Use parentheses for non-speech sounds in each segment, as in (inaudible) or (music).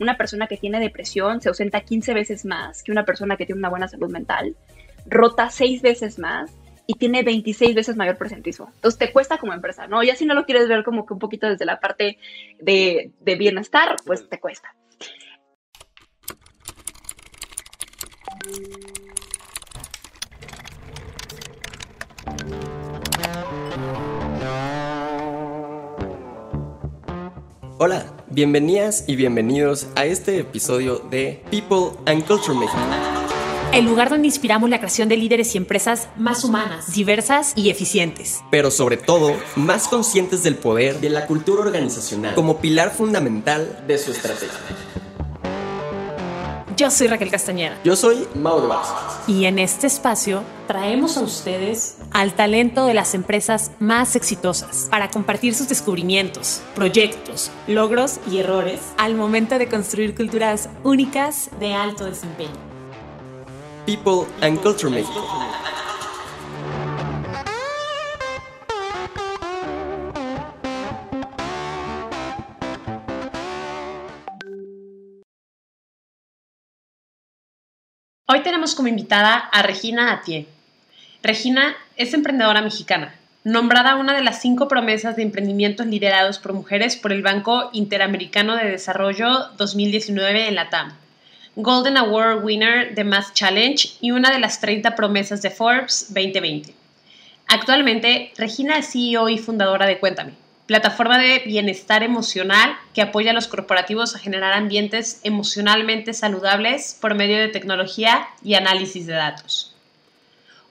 una persona que tiene depresión se ausenta 15 veces más que una persona que tiene una buena salud mental, rota 6 veces más y tiene 26 veces mayor presentismo. Entonces te cuesta como empresa, ¿no? Ya si no lo quieres ver como que un poquito desde la parte de, de bienestar, pues te cuesta. Hola, bienvenidas y bienvenidos a este episodio de People and Culture México. El lugar donde inspiramos la creación de líderes y empresas más humanas, diversas y eficientes. Pero sobre todo, más conscientes del poder de la cultura organizacional como pilar fundamental de su estrategia. Yo soy Raquel Castañeda. Yo soy Mauro Vázquez. Y en este espacio traemos a ustedes al talento de las empresas más exitosas para compartir sus descubrimientos, proyectos, logros y errores al momento de construir culturas únicas de alto desempeño. People and Culture México. Hoy tenemos como invitada a Regina Atié. Regina es emprendedora mexicana, nombrada una de las cinco promesas de emprendimientos liderados por mujeres por el Banco Interamericano de Desarrollo 2019 en la TAM, Golden Award Winner de Mass Challenge y una de las 30 promesas de Forbes 2020. Actualmente, Regina es CEO y fundadora de Cuéntame, plataforma de bienestar emocional que apoya a los corporativos a generar ambientes emocionalmente saludables por medio de tecnología y análisis de datos.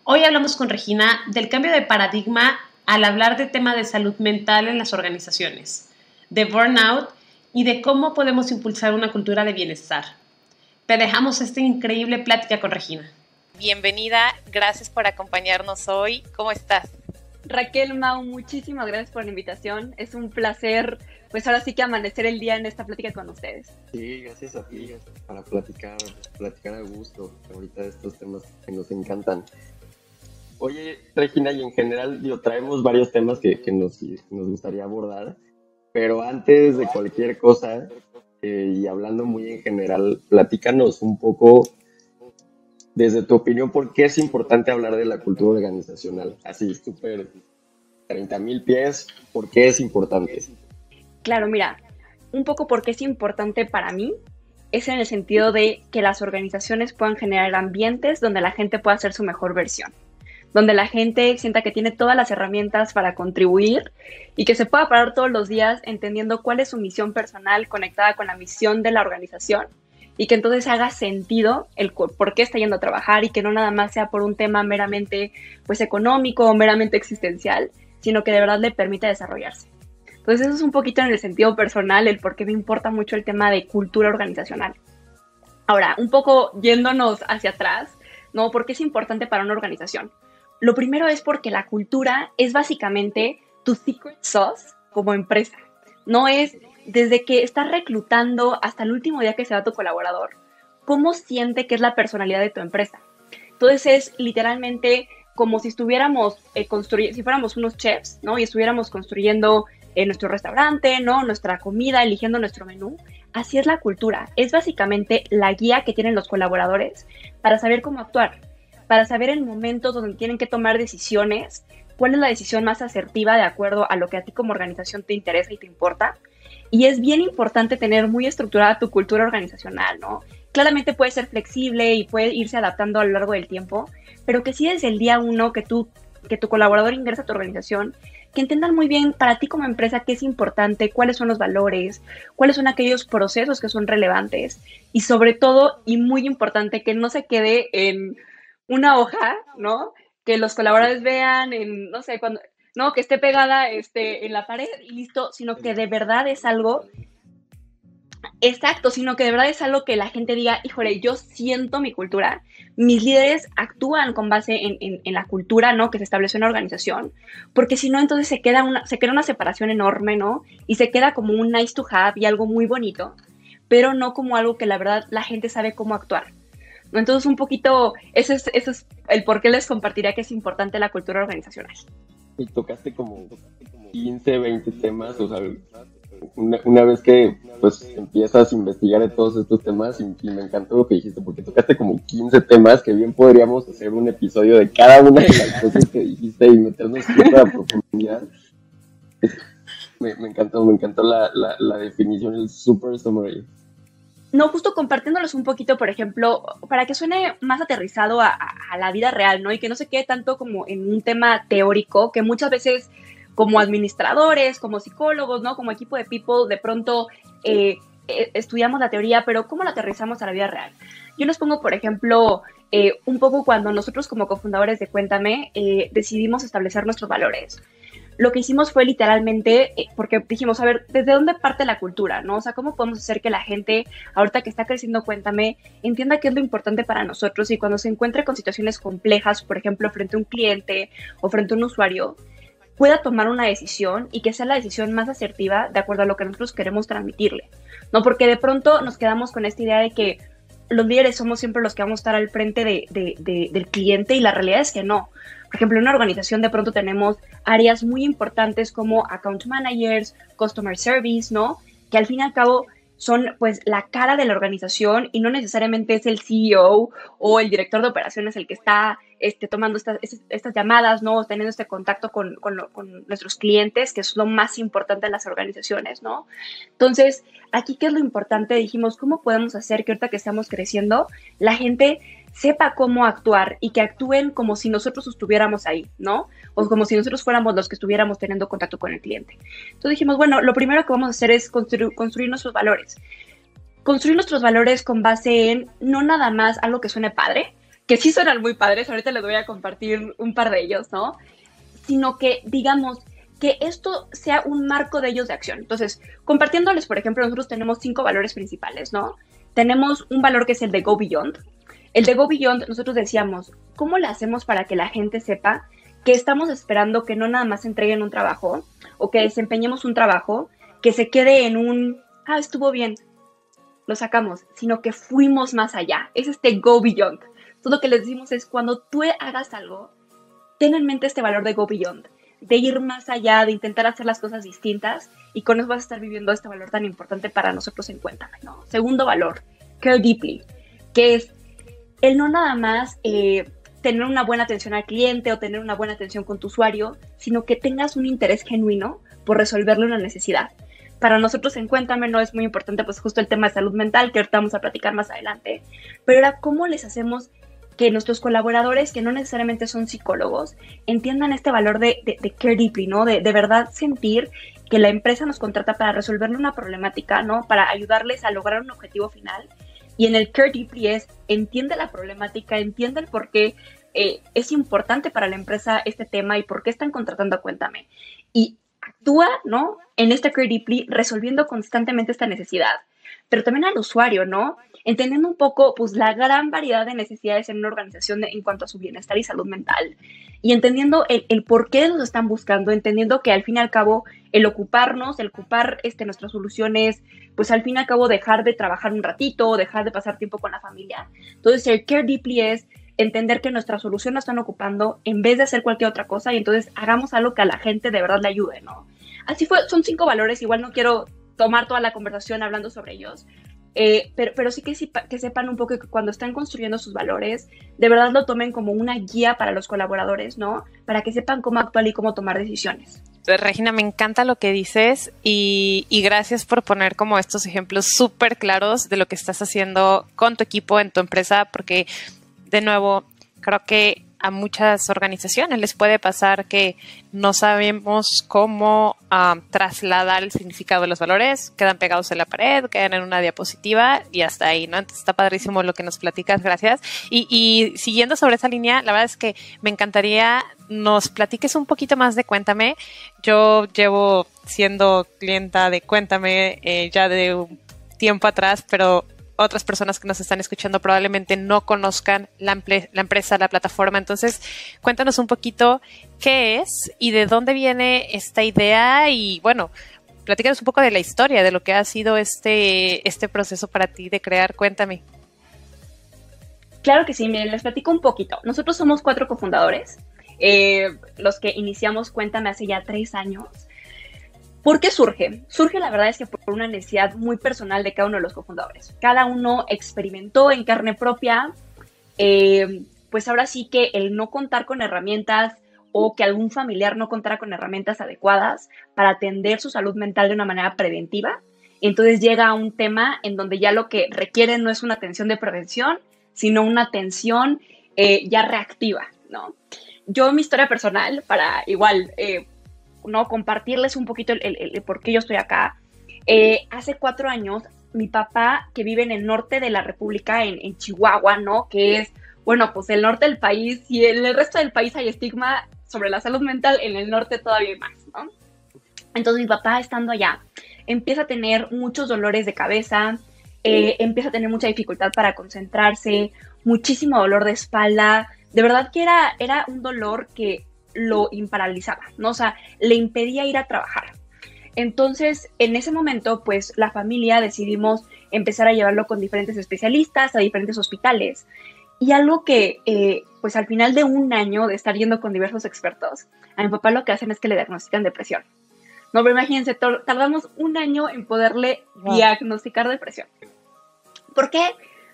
Hoy hablamos con Regina del cambio de paradigma al hablar de tema de salud mental en las organizaciones, de burnout y de cómo podemos impulsar una cultura de bienestar. Te dejamos esta increíble plática con Regina. Bienvenida, gracias por acompañarnos hoy. ¿Cómo estás? Raquel Mau, muchísimas gracias por la invitación. Es un placer, pues ahora sí que amanecer el día en esta plática con ustedes. Sí, gracias a ti, para platicar, platicar a gusto, ahorita estos temas que nos encantan. Oye, Regina, y en general, traemos varios temas que, nos, gustaría abordar, pero antes de cualquier cosa, eh, y hablando muy en general, platícanos un poco desde tu opinión, ¿por qué es importante hablar de la cultura organizacional? Así, súper 30 mil pies, ¿por qué es importante? Claro, mira, un poco porque es importante para mí es en el sentido de que las organizaciones puedan generar ambientes donde la gente pueda ser su mejor versión, donde la gente sienta que tiene todas las herramientas para contribuir y que se pueda parar todos los días entendiendo cuál es su misión personal conectada con la misión de la organización y que entonces haga sentido el por qué está yendo a trabajar y que no nada más sea por un tema meramente pues económico o meramente existencial, sino que de verdad le permita desarrollarse. Entonces eso es un poquito en el sentido personal el por qué me importa mucho el tema de cultura organizacional. Ahora, un poco yéndonos hacia atrás, ¿no? ¿Por qué es importante para una organización? Lo primero es porque la cultura es básicamente tu secret sauce como empresa. No es desde que estás reclutando hasta el último día que se va tu colaborador, ¿cómo siente que es la personalidad de tu empresa? Entonces es literalmente como si estuviéramos eh, construyendo, si fuéramos unos chefs, ¿no? Y estuviéramos construyendo eh, nuestro restaurante, ¿no? Nuestra comida, eligiendo nuestro menú. Así es la cultura. Es básicamente la guía que tienen los colaboradores para saber cómo actuar, para saber en momentos donde tienen que tomar decisiones, cuál es la decisión más asertiva de acuerdo a lo que a ti como organización te interesa y te importa y es bien importante tener muy estructurada tu cultura organizacional, ¿no? Claramente puede ser flexible y puede irse adaptando a lo largo del tiempo, pero que sí desde el día uno que, tú, que tu colaborador ingresa a tu organización, que entiendan muy bien para ti como empresa qué es importante, cuáles son los valores, cuáles son aquellos procesos que son relevantes y sobre todo, y muy importante, que no se quede en una hoja, ¿no? Que los colaboradores vean en, no sé, cuando no, que esté pegada este, en la pared y listo, sino que de verdad es algo exacto, sino que de verdad es algo que la gente diga, híjole, yo siento mi cultura, mis líderes actúan con base en, la cultura, ¿no? Que se estableció en la organización, porque si no, entonces se queda, una, se queda una separación enorme, ¿no? Y se queda como un nice to have y algo muy bonito, pero no como algo que la verdad la gente sabe cómo actuar. Entonces, un poquito, ese es, ese es el por qué les compartiría que es importante la cultura organizacional y tocaste como 15, 20 temas, o sea, una, vez que pues empiezas a investigar de todos estos temas y, me encantó lo que dijiste, porque tocaste como 15 temas que bien podríamos hacer un episodio de cada una de las cosas que dijiste y meternos a profundidad. Me, encantó, me encantó la, la, definición, el super summary. No, justo compartiéndolos un poquito, por ejemplo, para que suene más aterrizado a, la vida real, ¿no? Y que no se quede tanto como en un tema teórico, que muchas veces como administradores, como psicólogos, ¿no? Como equipo de people, de pronto eh, eh, estudiamos la teoría, pero ¿cómo la aterrizamos a la vida real? Yo les pongo, por ejemplo, eh, un poco cuando nosotros como cofundadores de Cuéntame decidimos establecer nuestros valores. Lo que hicimos fue literalmente, porque dijimos, a ver, ¿desde dónde parte la cultura? ¿no? O sea, ¿cómo podemos hacer que la gente, ahorita que está creciendo Cuéntame, entienda qué es lo importante para nosotros y cuando se encuentre con situaciones complejas, por ejemplo, frente a un cliente o frente a un usuario, pueda tomar una decisión y que sea la decisión más asertiva de acuerdo a lo que nosotros queremos transmitirle. No porque de pronto nos quedamos con esta idea de que los líderes somos siempre los que vamos a estar al frente del cliente y la realidad es que no. Por ejemplo, en una organización de pronto tenemos áreas muy importantes como account managers, customer service, ¿no? Que al fin y al cabo son pues la cara de la organización y no necesariamente es el CEO o el director de operaciones el que está este, tomando estas, estas llamadas, ¿no? teniendo este contacto con, con, nuestros clientes, que es lo más importante en las organizaciones, ¿no? Entonces, aquí, ¿qué es lo importante? Dijimos, ¿cómo podemos hacer que ahorita que estamos creciendo, la gente sepa cómo actuar y que actúen como si nosotros estuviéramos ahí, ¿no? O como si nosotros fuéramos los que estuviéramos teniendo contacto con el cliente. Entonces dijimos, bueno, lo primero que vamos a hacer es construir, nuestros valores. Construir nuestros valores con base en no nada más algo que suene padre, que sí suenan muy padres, ahorita les voy a compartir un par de ellos, ¿no? Sino que, digamos, que esto sea un marco de ellos de acción. Entonces, compartiéndoles, por ejemplo, nosotros tenemos cinco valores principales, ¿no? Tenemos un valor que es el de Go Beyond. El de Go Beyond, nosotros decíamos, ¿cómo le hacemos para que la gente sepa que estamos esperando que no nada más entreguen un trabajo o que desempeñemos un trabajo que se quede en un, ah, estuvo bien, lo sacamos, sino que fuimos más allá. Es este Go Beyond. Todo lo que les decimos es cuando tú hagas algo, ten en mente este valor de go beyond, de ir más allá, de intentar hacer las cosas distintas y con eso vas a estar viviendo este valor tan importante para nosotros en cuenta. Segundo valor, care deeply, que es el no nada más eh, tener una buena atención al cliente o tener una buena atención con tu usuario, sino que tengas un interés genuino por resolverle una necesidad. Para nosotros en Cuéntame no es muy importante pues justo el tema de salud mental, que ahorita vamos a platicar más adelante, pero era cómo les hacemos que nuestros colaboradores, que no necesariamente son psicólogos, entiendan este valor de, de, care deeply, ¿no? De, de, verdad sentir que la empresa nos contrata para resolverle una problemática, ¿no? Para ayudarles a lograr un objetivo final. Y en el care deeply es, entiende la problemática, entiende el por qué eh, es importante para la empresa este tema y por qué están contratando a Cuéntame. Y actúa, ¿no? En este care deeply, resolviendo constantemente esta necesidad. Pero también al usuario, ¿no? Entendiendo un poco pues la gran variedad de necesidades en una organización en cuanto a su bienestar y salud mental y entendiendo el, por qué los están buscando, entendiendo que al fin y al cabo el ocuparnos, el ocupar este, nuestras soluciones, pues al fin y al cabo dejar de trabajar un ratito, dejar de pasar tiempo con la familia. Entonces el care deeply es entender que nuestra solución la están ocupando en vez de hacer cualquier otra cosa y entonces hagamos algo que a la gente de verdad le ayude, ¿no? Así fue, son cinco valores, igual no quiero tomar toda la conversación hablando sobre ellos, eh, pero, pero sí que, sepan un poco que cuando están construyendo sus valores, de verdad lo tomen como una guía para los colaboradores, ¿no? Para que sepan cómo actuar y cómo tomar decisiones. Pues, Regina, me encanta lo que dices y, y gracias por poner como estos ejemplos súper claros de lo que estás haciendo con tu equipo en tu empresa, porque de nuevo, creo que a muchas organizaciones les puede pasar que no sabemos cómo trasladar el significado de los valores, quedan pegados en la pared, quedan en una diapositiva y hasta ahí, ¿no? Entonces está padrísimo lo que nos platicas, gracias. Y, y siguiendo sobre esa línea, la verdad es que me encantaría nos platiques un poquito más de Cuéntame. Yo llevo siendo clienta de Cuéntame eh, ya de un tiempo atrás, pero otras personas que nos están escuchando probablemente no conozcan la, empresa, la plataforma. Entonces, cuéntanos un poquito qué es y de dónde viene esta idea y bueno, platícanos un poco de la historia, de lo que ha sido este, este proceso para ti de crear. Cuéntame. Claro que sí, miren, les platico un poquito. Nosotros somos cuatro cofundadores, eh, los que iniciamos Cuéntame hace ya tres años ¿Por qué surge? Surge la verdad es que por una necesidad muy personal de cada uno de los cofundadores. Cada uno experimentó en carne propia, eh, pues ahora sí que el no contar con herramientas o que algún familiar no contara con herramientas adecuadas para atender su salud mental de una manera preventiva. Entonces llega a un tema en donde ya lo que requiere no es una atención de prevención, sino una atención eh, ya reactiva, ¿no? Yo mi historia personal, para igual eh, ¿no? Compartirles un poquito el, por qué yo estoy acá. Eh, hace cuatro años, mi papá, que vive en el norte de la República, en, Chihuahua, ¿no? Que es, bueno, pues el norte del país y en el resto del país hay estigma sobre la salud mental, en el norte todavía más, ¿no? Entonces mi papá, estando allá, empieza a tener muchos dolores de cabeza, eh, empieza a tener mucha dificultad para concentrarse, muchísimo dolor de espalda. De verdad que era, era un dolor que lo imparalizaba, ¿no? O sea, le impedía ir a trabajar. Entonces, en ese momento, pues la familia decidimos empezar a llevarlo con diferentes especialistas, a diferentes hospitales. Y algo que, eh, pues al final de un año de estar yendo con diversos expertos, a mi papá lo que hacen es que le diagnostican depresión. No, pero imagínense, tardamos un año en poderle diagnosticar depresión. ¿Por qué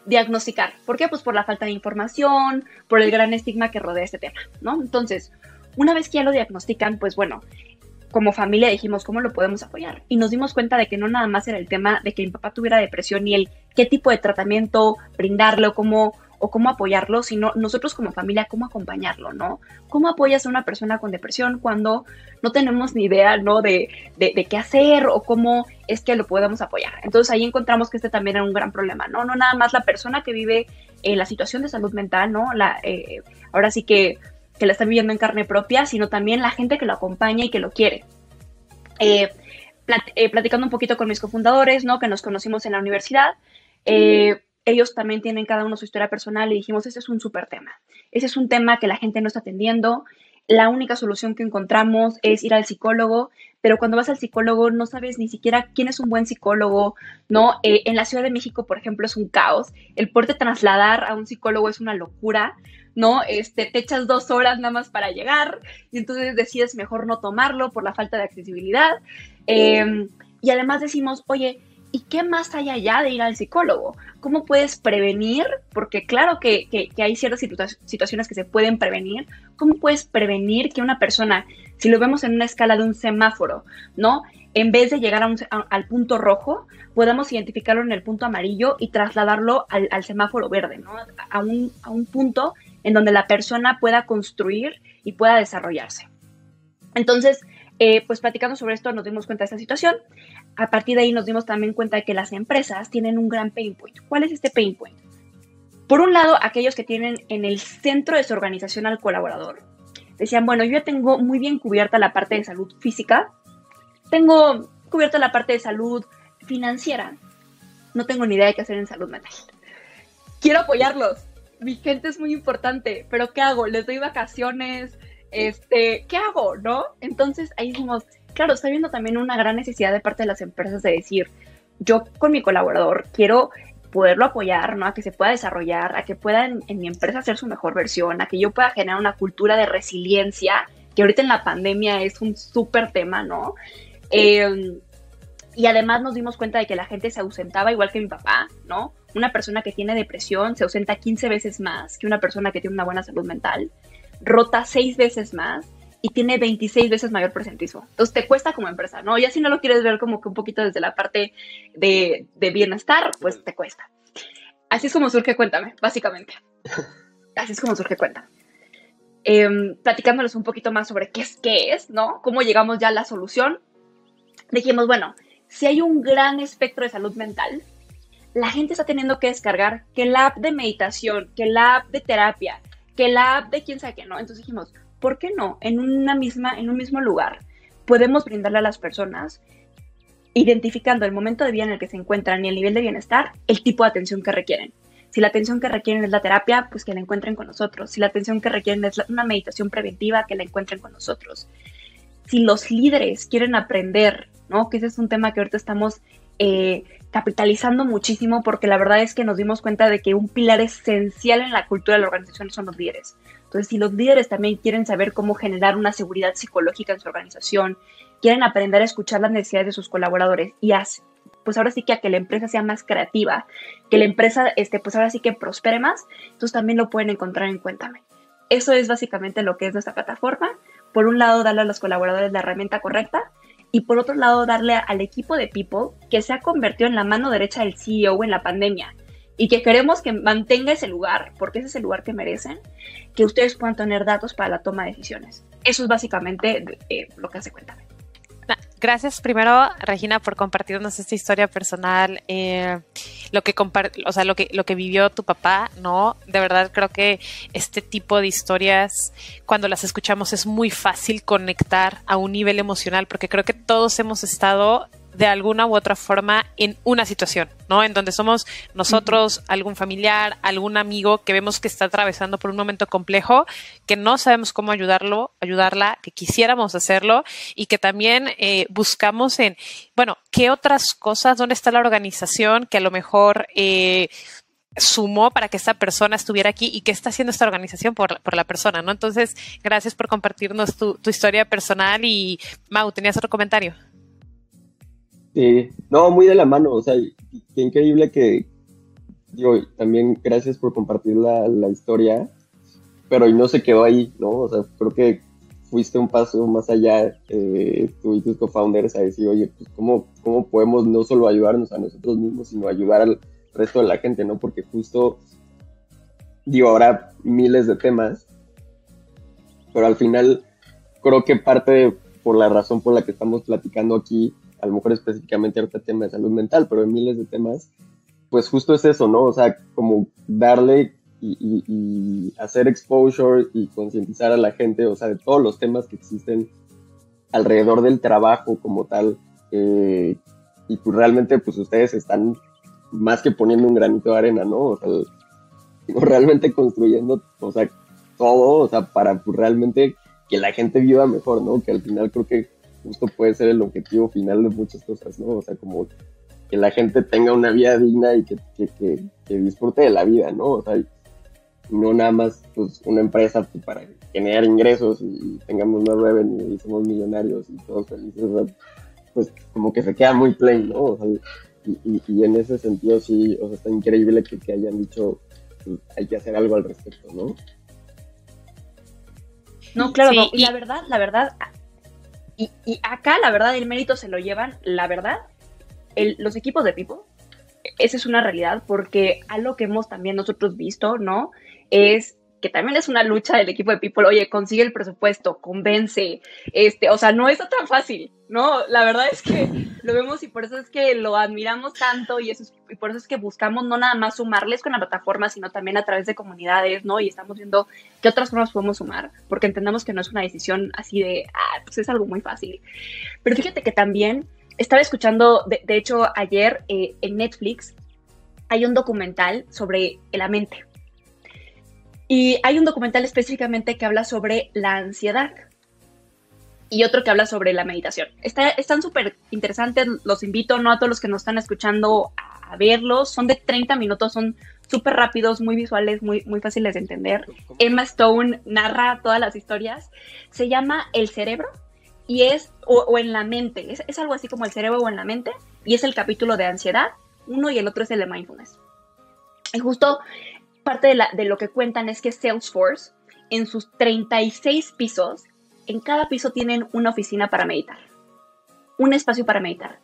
diagnosticar? ¿Por qué? Pues por la falta de información, por el gran estigma que rodea este tema, ¿no? Entonces, una vez que ya lo diagnostican, pues bueno, como familia dijimos, ¿cómo lo podemos apoyar? Y nos dimos cuenta de que no nada más era el tema de que mi papá tuviera depresión y el qué tipo de tratamiento brindarle o cómo, o cómo apoyarlo, sino nosotros como familia, cómo acompañarlo, ¿no? ¿Cómo apoyas a una persona con depresión cuando no tenemos ni idea, ¿no? De, de, qué hacer o cómo es que lo podemos apoyar. Entonces ahí encontramos que este también era un gran problema, ¿no? No nada más la persona que vive en la situación de salud mental, ¿no? La, eh, ahora sí que que la está viviendo en carne propia, sino también la gente que lo acompaña y que lo quiere. Eh, eh, platicando un poquito con mis cofundadores, ¿no? Que nos conocimos en la universidad, eh, ellos también tienen cada uno su historia personal y dijimos, ese es un súper tema. Ese es un tema que la gente no está atendiendo. La única solución que encontramos es ir al psicólogo, pero cuando vas al psicólogo no sabes ni siquiera quién es un buen psicólogo, ¿no? en la Ciudad de México, por ejemplo, es un caos. El de trasladar a un psicólogo es una locura ¿no? Este, te echas dos horas nada más para llegar y entonces decides mejor no tomarlo por la falta de accesibilidad. Em, y además decimos, oye, ¿y qué más hay allá de ir al psicólogo? ¿Cómo puedes prevenir? Porque claro que, hay ciertas situaciones que se pueden prevenir. ¿Cómo puedes prevenir que una persona, si lo vemos en una escala de un semáforo, ¿no? En vez de llegar al punto rojo, podamos identificarlo en el punto amarillo y trasladarlo al, semáforo verde, ¿no? A un, a un punto en donde la persona pueda construir y pueda desarrollarse. Entonces, eh, pues platicando sobre esto nos dimos cuenta de esta situación. A partir de ahí nos dimos también cuenta de que las empresas tienen un gran pain point. ¿Cuál es este pain point? Por un lado, aquellos que tienen en el centro de su organización al colaborador. Decían, bueno, yo ya tengo muy bien cubierta la parte de salud física, tengo cubierta la parte de salud financiera, no tengo ni idea de qué hacer en salud mental. Quiero apoyarlos, mi gente es muy importante, pero ¿qué hago? ¿Les doy vacaciones? Este, ¿qué hago? ¿No? Entonces ahí dijimos, claro, está viendo también una gran necesidad de parte de las empresas de decir, yo con mi colaborador quiero poderlo apoyar, ¿no? A que se pueda desarrollar, a que pueda en, mi empresa hacer su mejor versión, a que yo pueda generar una cultura de resiliencia, que ahorita en la pandemia es un súper tema, ¿no? Em, y además nos dimos cuenta de que la gente se ausentaba igual que mi papá, ¿no? Una persona que tiene depresión se ausenta 15 veces más que una persona que tiene una buena salud mental, rota 6 veces más y tiene 26 veces mayor presentismo. Entonces te cuesta como empresa, ¿no? Ya si no lo quieres ver como que un poquito desde la parte de, bienestar, pues te cuesta. Así es como surge Cuéntame, básicamente. (laughs) Así es como surge Cuéntame. Eh, platicándoles un poquito más sobre qué es, qué es, ¿no? Cómo llegamos ya a la solución. Dijimos, bueno, si hay un gran espectro de salud mental, la gente está teniendo que descargar que la app de meditación, que la app de terapia, que la app de quién sabe qué, ¿no? Entonces dijimos, ¿por qué no? En una misma, en un mismo lugar, podemos brindarle a las personas, identificando el momento de vida en el que se encuentran y el nivel de bienestar, el tipo de atención que requieren. Si la atención que requieren es la terapia, pues que la encuentren con nosotros. Si la atención que requieren es una meditación preventiva, que la encuentren con nosotros. Si los líderes quieren aprender, ¿no? Que ese es un tema que ahorita estamos eh, capitalizando muchísimo porque la verdad es que nos dimos cuenta de que un pilar esencial en la cultura de la organización son los líderes. Entonces, si los líderes también quieren saber cómo generar una seguridad psicológica en su organización, quieren aprender a escuchar las necesidades de sus colaboradores y hace, pues ahora sí que a que la empresa sea más creativa, que la empresa, este, pues ahora sí que prospere más, entonces también lo pueden encontrar en Cuéntame. Eso es básicamente lo que es nuestra plataforma. Por un lado, darle a los colaboradores la herramienta correcta y por otro lado, darle al equipo de People que se ha convertido en la mano derecha del CEO en la pandemia y que queremos que mantenga ese lugar, porque ese es el lugar que merecen, que ustedes puedan tener datos para la toma de decisiones. Eso es básicamente eh, lo que hace cuenta. Gracias primero, Regina, por compartirnos esta historia personal, eh, lo que o sea, lo que lo que vivió tu papá, ¿no? De verdad creo que este tipo de historias, cuando las escuchamos, es muy fácil conectar a un nivel emocional, porque creo que todos hemos estado de alguna u otra forma en una situación, ¿no? En donde somos nosotros, algún familiar, algún amigo que vemos que está atravesando por un momento complejo, que no sabemos cómo ayudarlo, ayudarla, que quisiéramos hacerlo y que también eh, buscamos en, bueno, ¿qué otras cosas? ¿Dónde está la organización que a lo mejor eh, sumó para que esta persona estuviera aquí y qué está haciendo esta organización por, por la persona, ¿no? Entonces, gracias por compartirnos tu, tu historia personal y Mau, ¿tenías otro comentario? Sí, no, muy de la mano, o sea, qué increíble que, digo, también gracias por compartir la, historia, pero no se quedó ahí, ¿no? O sea, creo que fuiste un paso más allá, eh, tú y tus co-founders, a decir, oye, pues ¿cómo, cómo podemos no solo ayudarnos a nosotros mismos, sino ayudar al resto de la gente, ¿no? Porque justo, digo, ahora miles de temas, pero al final creo que parte por la razón por la que estamos platicando aquí a lo mejor específicamente ahorita tema de salud mental, pero en miles de temas, pues justo es eso, ¿no? O sea, como darle y, hacer exposure y concientizar a la gente, o sea, de todos los temas que existen alrededor del trabajo como tal. Eh, y pues realmente, pues ustedes están más que poniendo un granito de arena, ¿no? O sea, (laughs) realmente construyendo, o sea, todo, o sea, para pues, realmente que la gente viva mejor, ¿no? Que al final creo que justo puede ser el objetivo final de muchas cosas, ¿no? O sea, como que la gente tenga una vida digna y que, disfrute de la vida, ¿no? O sea, no nada más pues, una empresa pues, para generar ingresos y tengamos más revenue y somos millonarios y todos felices, pues como que se queda muy plain, ¿no? O sea, y, en ese sentido sí, o sea, está increíble que, hayan dicho pues, hay que hacer algo al respecto, ¿no? No, claro, y la verdad, la verdad, y, acá, la verdad, el mérito se lo llevan, la verdad, los equipos de Pipo. Esa es una realidad porque algo que hemos también nosotros visto, ¿no? Es que también es una lucha del equipo de People, oye, consigue el presupuesto, convence, este, o sea, no es tan fácil, ¿no? La verdad es que lo vemos y por eso es que lo admiramos tanto y, eso y por eso es que buscamos no nada más sumarles con la plataforma, sino también a través de comunidades, ¿no? Y estamos viendo qué otras formas podemos sumar, porque entendemos que no es una decisión así de, ah, pues es algo muy fácil. Pero fíjate que también estaba escuchando, de, hecho, ayer eh, en Netflix hay un documental sobre la mente y hay un documental específicamente que habla sobre la ansiedad y otro que habla sobre la meditación. Está, están súper interesantes, los invito, no a todos los que nos están escuchando a, verlos, son de 30 minutos, son súper rápidos, muy visuales, muy, muy fáciles de entender. Emma Stone narra todas las historias, se llama El cerebro y es, o, en la mente, es, es algo así como el cerebro o en la mente, y es el capítulo de ansiedad, uno y el otro es el de mindfulness. Y justo parte de, lo que cuentan es que Salesforce, en sus 36 pisos, en cada piso tienen una oficina para meditar, un espacio para meditar.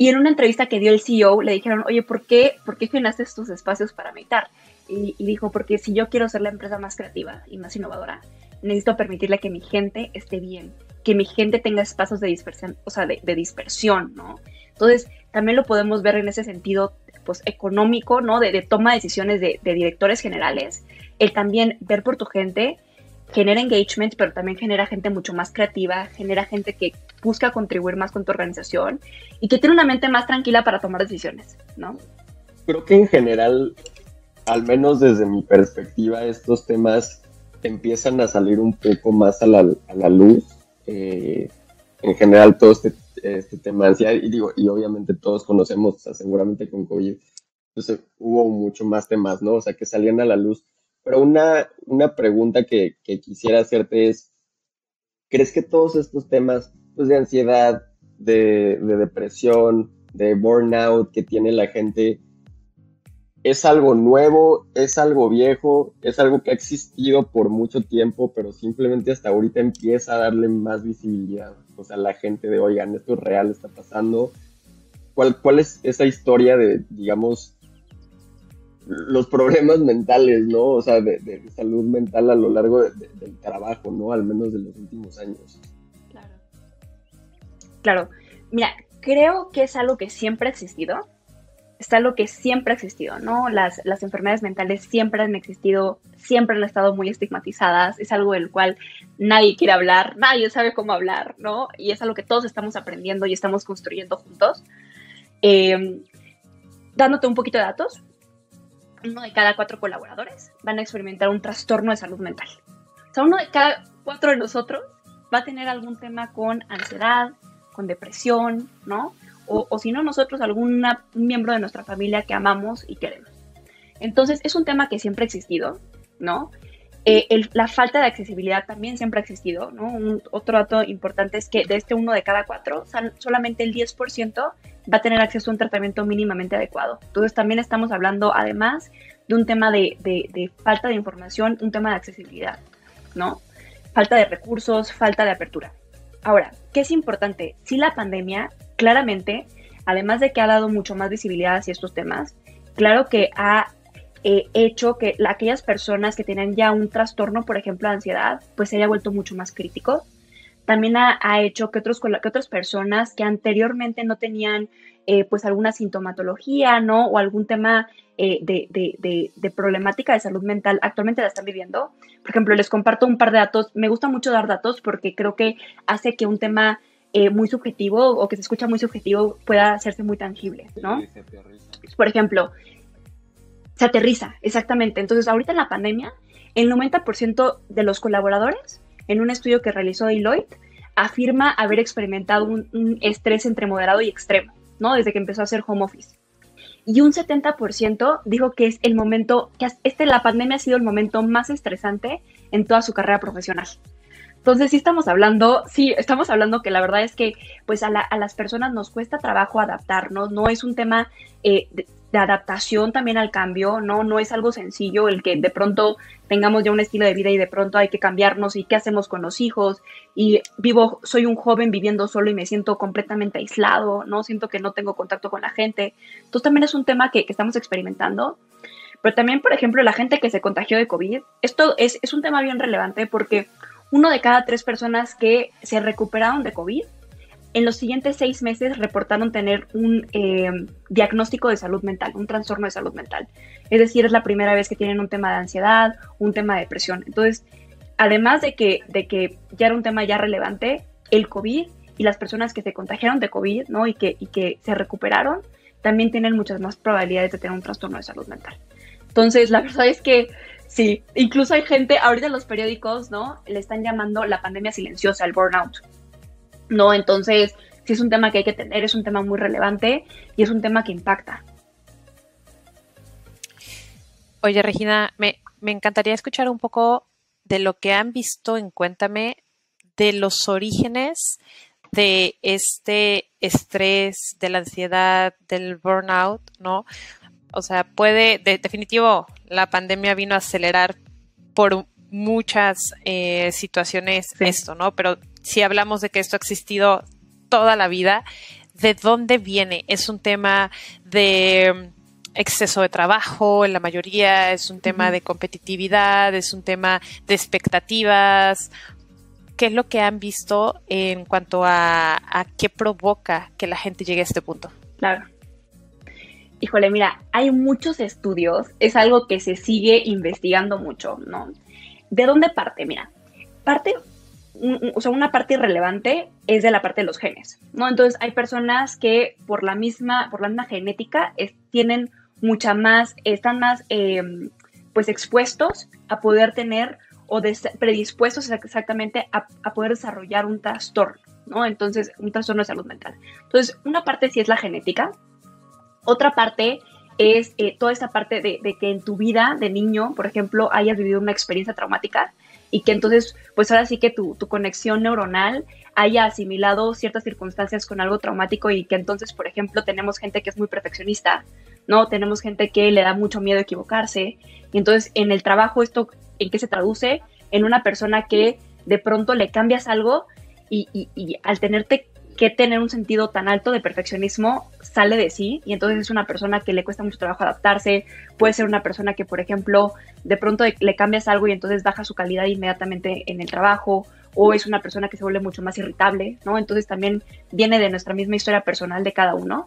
Y en una entrevista que dio el CEO le dijeron, oye, ¿por qué, ¿por qué llenaste estos espacios para meditar? Y, dijo, porque si yo quiero ser la empresa más creativa y más innovadora, necesito permitirle que mi gente esté bien, que mi gente tenga espacios de dispersión, o sea, de, de dispersión, ¿no? Entonces, también lo podemos ver en ese sentido pues, económico, ¿no? De, toma de decisiones de, directores generales, el también ver por tu gente genera engagement, pero también genera gente mucho más creativa, genera gente que busca contribuir más con tu organización y que tiene una mente más tranquila para tomar decisiones, ¿no? Creo que en general, al menos desde mi perspectiva, estos temas empiezan a salir un poco más a la, luz. Eh, en general, todo este este tema de ansiedad, y digo, y obviamente todos conocemos, seguramente con COVID, entonces hubo mucho más temas, ¿no? O sea, que salían a la luz. Pero una, una pregunta que, quisiera hacerte es, ¿crees que todos estos temas pues, de ansiedad, de, de depresión, de burnout que tiene la gente, es algo nuevo, es algo viejo, es algo que ha existido por mucho tiempo, pero simplemente hasta ahorita empieza a darle más visibilidad. O sea, la gente de, oigan, esto es real, está pasando. ¿Cuál, cuál es esa historia de, digamos, los problemas mentales, ¿no? O sea, de, salud mental a lo largo del trabajo, ¿no? Al menos de los últimos años. Claro. Claro. Mira, creo que es algo que siempre ha existido está lo que siempre ha existido, ¿no? Las, las enfermedades mentales siempre han existido, siempre han estado muy estigmatizadas, es algo del cual nadie quiere hablar, nadie sabe cómo hablar, ¿no? Y es algo que todos estamos aprendiendo y estamos construyendo juntos. Em, dándote un poquito de datos, uno de cada cuatro colaboradores van a experimentar un trastorno de salud mental. O sea, uno de cada cuatro de nosotros va a tener algún tema con ansiedad, con depresión, ¿no? O, si no nosotros, algún miembro de nuestra familia que amamos y queremos. Entonces, es un tema que siempre ha existido, ¿no? Eh, la falta de accesibilidad también siempre ha existido, ¿no? Otro dato importante es que de este uno de cada cuatro, solamente el 10% va a tener acceso a un tratamiento mínimamente adecuado. Entonces, también estamos hablando, además, de un tema de falta de información, un tema de accesibilidad, ¿no? Falta de recursos, falta de apertura. Ahora, ¿qué es importante? Si la pandemia claramente, además de que ha dado mucho más visibilidad hacia estos temas, claro que ha eh, hecho que aquellas personas que tenían ya un trastorno, por ejemplo, de ansiedad, pues se haya vuelto mucho más crítico. También ha, hecho que, otros, que otras personas que anteriormente no tenían eh, pues alguna sintomatología, ¿no? O algún tema eh, de, de, de, problemática de salud mental, actualmente la están viviendo. Por ejemplo, les comparto un par de datos. Me gusta mucho dar datos porque creo que hace que un tema eh, muy subjetivo o que se escucha muy subjetivo pueda hacerse muy tangible, ¿no? Por ejemplo, se aterriza, exactamente. Entonces, ahorita en la pandemia, el 90% de los colaboradores, en un estudio que realizó Deloitte, afirma haber experimentado un, estrés entre moderado y extremo, ¿no? Desde que empezó a hacer home office. Y un 70% dijo que es el momento, que este, la pandemia ha sido el momento más estresante en toda su carrera profesional. Entonces sí estamos hablando, sí, estamos hablando que la verdad es que pues a, las personas nos cuesta trabajo adaptarnos, no es un tema eh, de, adaptación también al cambio, ¿no? No es algo sencillo el que de pronto tengamos ya un estilo de vida y de pronto hay que cambiarnos y qué hacemos con los hijos y vivo, soy un joven viviendo solo y me siento completamente aislado, ¿no? Siento que no tengo contacto con la gente. Entonces también es un tema que, que estamos experimentando. Pero también, por ejemplo, la gente que se contagió de COVID, esto es, es un tema bien relevante porque uno de cada tres personas que se recuperaron de COVID, en los siguientes seis meses reportaron tener un eh, diagnóstico de salud mental, un trastorno de salud mental. Es decir, es la primera vez que tienen un tema de ansiedad, un tema de depresión. Entonces, además de que, de que ya era un tema ya relevante, el COVID y las personas que se contagiaron de COVID ¿no? y, que, y que se recuperaron, también tienen muchas más probabilidades de tener un trastorno de salud mental. Entonces, la (laughs) verdad es que Sí, incluso hay gente, ahorita los periódicos, ¿no? Le están llamando la pandemia silenciosa, el burnout. ¿No? Entonces, sí es un tema que hay que tener, es un tema muy relevante y es un tema que impacta. Oye, Regina, me, me encantaría escuchar un poco de lo que han visto en Cuéntame de los orígenes de este estrés, de la ansiedad, del burnout, ¿no? O sea, puede, de, definitivo, la pandemia vino a acelerar por muchas eh, situaciones esto, ¿no? Pero si hablamos de que esto ha existido toda la vida, ¿de dónde viene? ¿Es un tema de exceso de trabajo en la mayoría? ¿Es un tema de competitividad? ¿Es un tema de expectativas? ¿Qué es lo que han visto en cuanto a, a qué provoca que la gente llegue a este punto? Claro. Híjole, mira, hay muchos estudios, es algo que se sigue investigando mucho, ¿no? ¿De dónde parte? Mira, parte, o sea, una parte irrelevante es de la parte de los genes, ¿no? Entonces hay personas que por la misma, por la misma genética tienen mucha más, están más, em, pues expuestos a poder tener o predispuestos exactamente a, a, poder desarrollar un trastorno, ¿no? Entonces, un trastorno de salud mental. Entonces, una parte sí es la genética, otra parte es eh, toda esta parte de, que en tu vida de niño, por ejemplo, hayas vivido una experiencia traumática y que entonces, pues ahora sí que tu, conexión neuronal haya asimilado ciertas circunstancias con algo traumático y que entonces, por ejemplo, tenemos gente que es muy perfeccionista, ¿no? Tenemos gente que le da mucho miedo equivocarse. Y entonces, en el trabajo, ¿esto en qué se traduce? En una persona que de pronto le cambias algo y, y al tenerte que tener un sentido tan alto de perfeccionismo sale de sí y entonces es una persona que le cuesta mucho trabajo adaptarse, puede ser una persona que, por ejemplo, de pronto le cambias algo y entonces baja su calidad inmediatamente en el trabajo, o es una persona que se vuelve mucho más irritable, ¿no? Entonces también viene de nuestra misma historia personal de cada uno,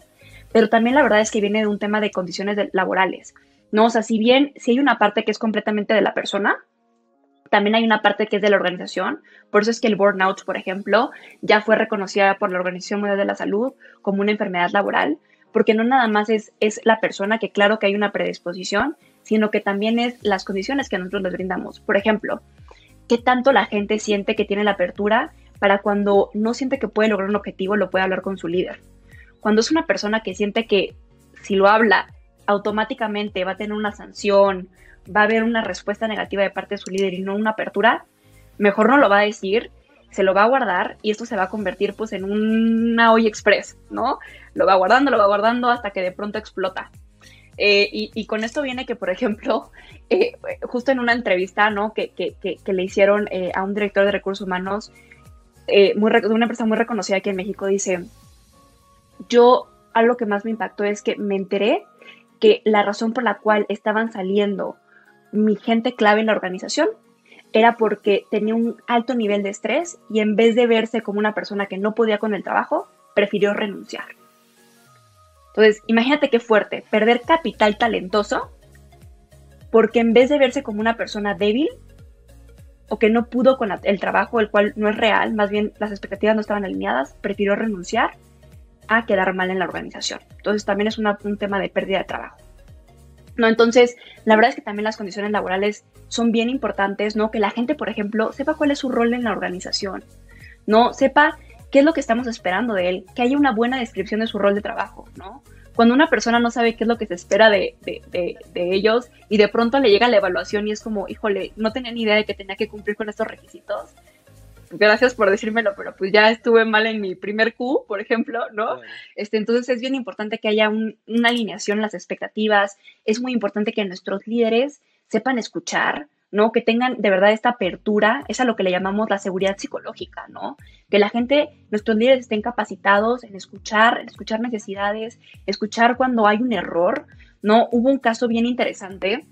pero también la verdad es que viene de un tema de condiciones laborales, ¿no? O sea, si bien si hay una parte que es completamente de la persona, también hay una parte que es de la organización. Por eso es que el burnout, por ejemplo, ya fue reconocida por la Organización Mundial de la Salud como una enfermedad laboral, porque no nada más es, es la persona, que claro que hay una predisposición, sino que también es las condiciones que nosotros les brindamos. Por ejemplo, qué tanto la gente siente que tiene la apertura para cuando no siente que puede lograr un objetivo, lo puede hablar con su líder. Cuando es una persona que siente que si lo habla, automáticamente va a tener una sanción, va a haber una respuesta negativa de parte de su líder y no una apertura, mejor no lo va a decir, se lo va a guardar y esto se va a convertir pues en una hoy express, ¿no? Lo va guardando, lo va guardando hasta que de pronto explota. Eh, y, con esto viene que, por ejemplo, (laughs) eh, justo en una entrevista ¿no? que, le hicieron eh, a un director de recursos humanos de una empresa muy reconocida aquí en México, dice, yo algo que más me impactó es que me enteré que la razón por la cual estaban saliendo mi gente clave en la organización era porque tenía un alto nivel de estrés y en vez de verse como una persona que no podía con el trabajo, prefirió renunciar. Entonces, imagínate qué fuerte, perder capital talentoso porque en vez de verse como una persona débil o que no pudo con el trabajo, el cual no es real, más bien las expectativas no estaban alineadas, prefirió renunciar a quedar mal en la organización. Entonces también es un tema de pérdida de trabajo. ¿No? Entonces, la verdad es que también las condiciones laborales son bien importantes, ¿no? Que la gente, por ejemplo, sepa cuál es su rol en la organización, ¿no? Sepa qué es lo que estamos esperando de él, que haya una buena descripción de su rol de trabajo, ¿no? Cuando una persona no sabe qué es lo que se espera de, ellos y de pronto le llega la evaluación y es como, híjole, no tenía ni idea de que tenía que cumplir con estos requisitos. Gracias por decírmelo, pero pues ya estuve mal en mi primer Q, por ejemplo, ¿no? Este, entonces es bien importante que haya una alineación en las expectativas. Es muy importante que nuestros líderes sepan escuchar, ¿no? Que tengan de verdad esta apertura, es a lo que le llamamos la seguridad psicológica, ¿no? Que la gente, nuestros líderes estén capacitados en escuchar, en escuchar necesidades, escuchar cuando hay un error, ¿no? Hubo un caso bien interesante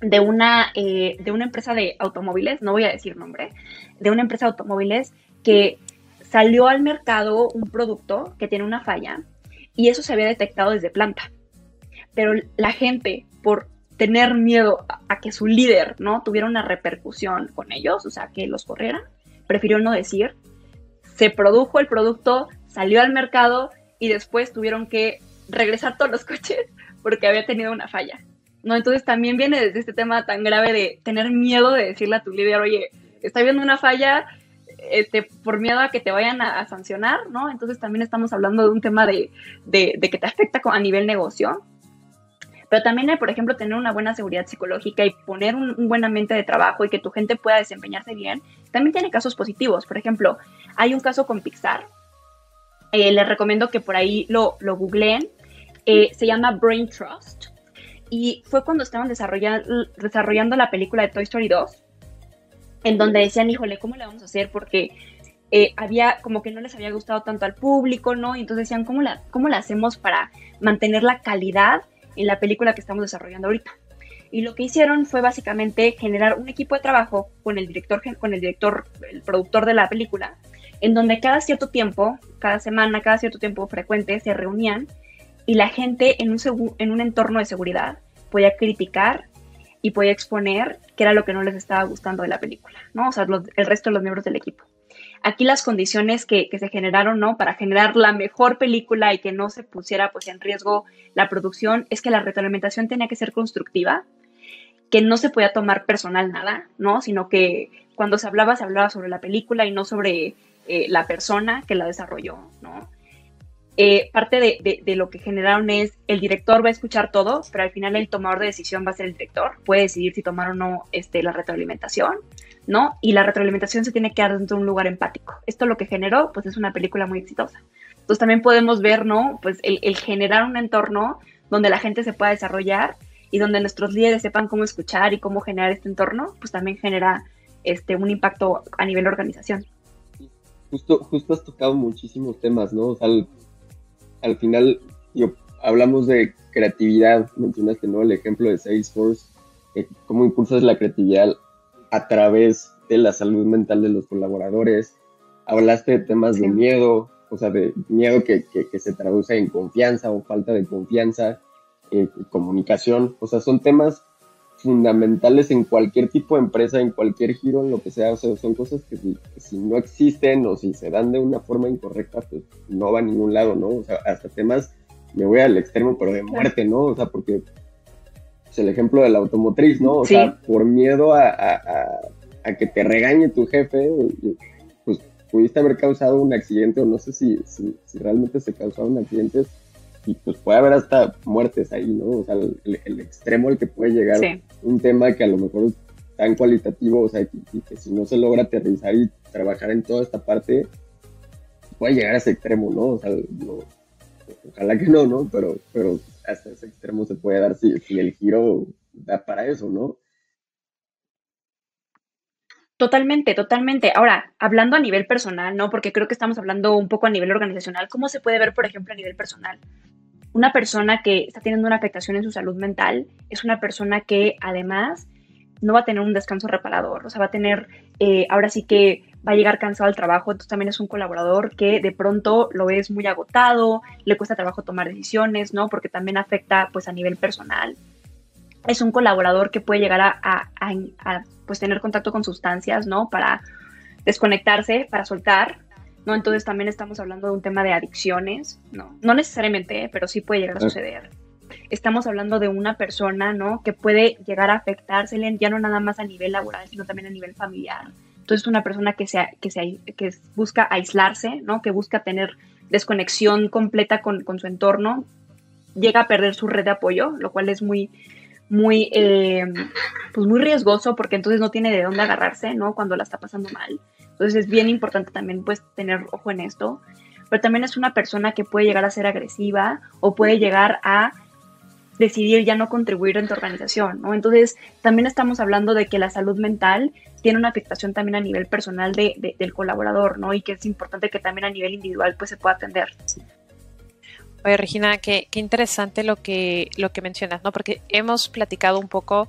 de una, eh, de una empresa de automóviles, no voy a decir nombre, de una empresa de automóviles que salió al mercado un producto que tiene una falla y eso se había detectado desde planta. Pero la gente, por tener miedo a, que su líder no tuviera una repercusión con ellos, o sea, que los corriera, prefirió no decir. Se produjo el producto, salió al mercado y después tuvieron que regresar todos los (laughs) coches porque había tenido una falla. ¿No? Entonces también viene desde este tema tan grave de tener miedo de decirle a tu líder, oye, está viendo una falla, este, por miedo a que te vayan a, sancionar, ¿no? Entonces también estamos hablando de un tema de, de, que te afecta a nivel negocio, pero también por ejemplo, tener una buena seguridad psicológica y poner un, buen ambiente de trabajo y que tu gente pueda desempeñarse bien, también tiene casos positivos. Por ejemplo, hay un caso con Pixar. Eh, les recomiendo que por ahí lo, lo googleen. Eh, se llama Brain Trust. Y fue cuando estaban desarrollando, la película de Toy Story 2, en donde decían, híjole, ¿cómo le vamos a hacer? Porque eh, había como que no les había gustado tanto al público, ¿no? Y entonces decían, ¿cómo la, ¿cómo la hacemos para mantener la calidad en la película que estamos desarrollando ahorita. Y lo que hicieron fue básicamente generar un equipo de trabajo con el director, con el director, el productor de la película, en donde cada cierto tiempo, cada semana, cada cierto tiempo frecuente, se reunían y la gente en un, en un entorno de seguridad podía criticar y podía exponer qué era lo que no les estaba gustando de la película, ¿no? O sea, el resto de los miembros del equipo. Aquí las condiciones que, se generaron, ¿no? Para generar la mejor película y que no se pusiera pues en riesgo la producción es que la retroalimentación tenía que ser constructiva, que no se podía tomar personal nada, ¿no? Sino que cuando se hablaba, se hablaba sobre la película y no sobre eh, la persona que la desarrolló, ¿no? Eh, parte de, de, lo que generaron es el director va a escuchar todo, pero al final el tomador de decisión va a ser el director, puede decidir si tomar o no este, la retroalimentación, ¿no? Y la retroalimentación se tiene que dar dentro de un lugar empático. Esto lo que generó, pues es una película muy exitosa. Entonces también podemos ver, ¿no? Pues el, el generar un entorno donde la gente se pueda desarrollar y donde nuestros líderes sepan cómo escuchar y cómo generar este entorno, pues también genera este, un impacto a nivel organización. Justo, justo has tocado muchísimos temas, ¿no? O sea, al, final hablamos de creatividad, mencionaste, ¿no? El ejemplo de Salesforce, eh, cómo impulsas la creatividad a través de la salud mental de los colaboradores. Hablaste de temas de miedo, o sea, de miedo que, que, se traduce en confianza o falta de confianza, eh, comunicación, o sea, son temas fundamentales en cualquier tipo de empresa, en cualquier giro, en lo que sea, o sea, son cosas que si, no existen o si se dan de una forma incorrecta, pues no va a ningún lado, ¿no? O sea, hasta temas, me voy al extremo, pero de muerte, ¿no? O sea, porque pues, el ejemplo de la automotriz, ¿no? O sea, por miedo a, a, que te regañe tu jefe, pues pudiste haber causado un accidente, o no sé si, si, si realmente se causaron accidentes, y pues puede haber hasta muertes ahí, ¿no? O sea, el, extremo al que puede llegar un tema que a lo mejor es tan cualitativo, o sea, que si no se logra aterrizar y trabajar en toda esta parte, puede llegar a ese extremo, ¿no? O sea, ojalá que no, ¿no? Pero, pero hasta ese extremo se puede dar si, si el giro da para eso, ¿no? Totalmente, totalmente. Ahora, hablando a nivel personal, ¿no? Porque creo que estamos hablando un poco a nivel organizacional. ¿Cómo se puede ver, por ejemplo, a nivel personal? Una persona que está teniendo una afectación en su salud mental es una persona que además no va a tener un descanso reparador, o sea, va a tener, eh, ahora sí que va a llegar cansado al trabajo, entonces también es un colaborador que de pronto lo ves muy agotado, le cuesta trabajo tomar decisiones, ¿no? Porque también afecta pues a nivel personal es un colaborador que puede llegar a, pues tener contacto con sustancias, ¿no? Para desconectarse, para soltar, ¿no? Entonces también estamos hablando de un tema de adicciones, ¿no? No necesariamente, pero sí puede llegar a suceder. Estamos hablando de una persona, ¿no? Que puede llegar a afectársele ya no nada más a nivel laboral, sino también a nivel familiar. Entonces una persona que, se, que, se, que busca aislarse, ¿no? Que busca tener desconexión completa con, con su entorno, llega a perder su red de apoyo, lo cual es muy, muy, eh, pues muy riesgoso porque entonces no tiene de dónde agarrarse, ¿no? Cuando la está pasando mal. Entonces es bien importante también pues tener ojo en esto. Pero también es una persona que puede llegar a ser agresiva o puede llegar a decidir ya no contribuir en tu organización, ¿no? Entonces también estamos hablando de que la salud mental tiene una afectación también a nivel personal de, del colaborador, ¿no? Y que es importante que también a nivel individual pues se pueda atender. Oye, Regina, qué, interesante lo que, lo que mencionas, ¿no? Porque hemos platicado un poco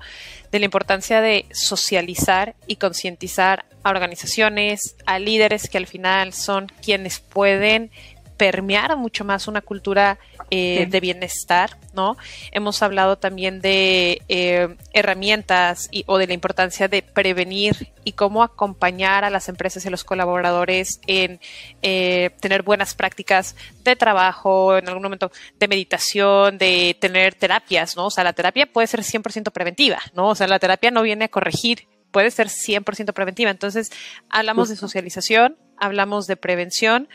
de la importancia de socializar y concientizar a organizaciones, a líderes que al final son quienes pueden permear mucho más una cultura eh, de bienestar, ¿no? Hemos hablado también de eh, herramientas y, o de la importancia de prevenir y cómo acompañar a las empresas y a los colaboradores en eh, tener buenas prácticas de trabajo, en algún momento de meditación, de tener terapias, ¿no? O sea, la terapia puede ser 100% preventiva, ¿no? O sea, la terapia no viene a corregir puede ser 100% preventiva. Entonces, hablamos de socialización, hablamos de prevención,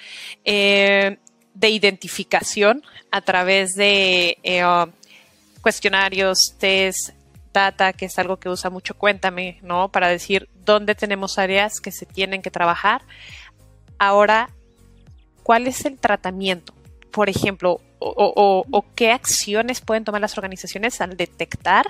eh, de identificación a través de eh, um, cuestionarios, test, data, que es algo que usa mucho Cuéntame, ¿no? Para decir dónde tenemos áreas que se tienen que trabajar. Ahora, ¿cuál es el tratamiento? Por ejemplo, o qué acciones pueden tomar las organizaciones al detectar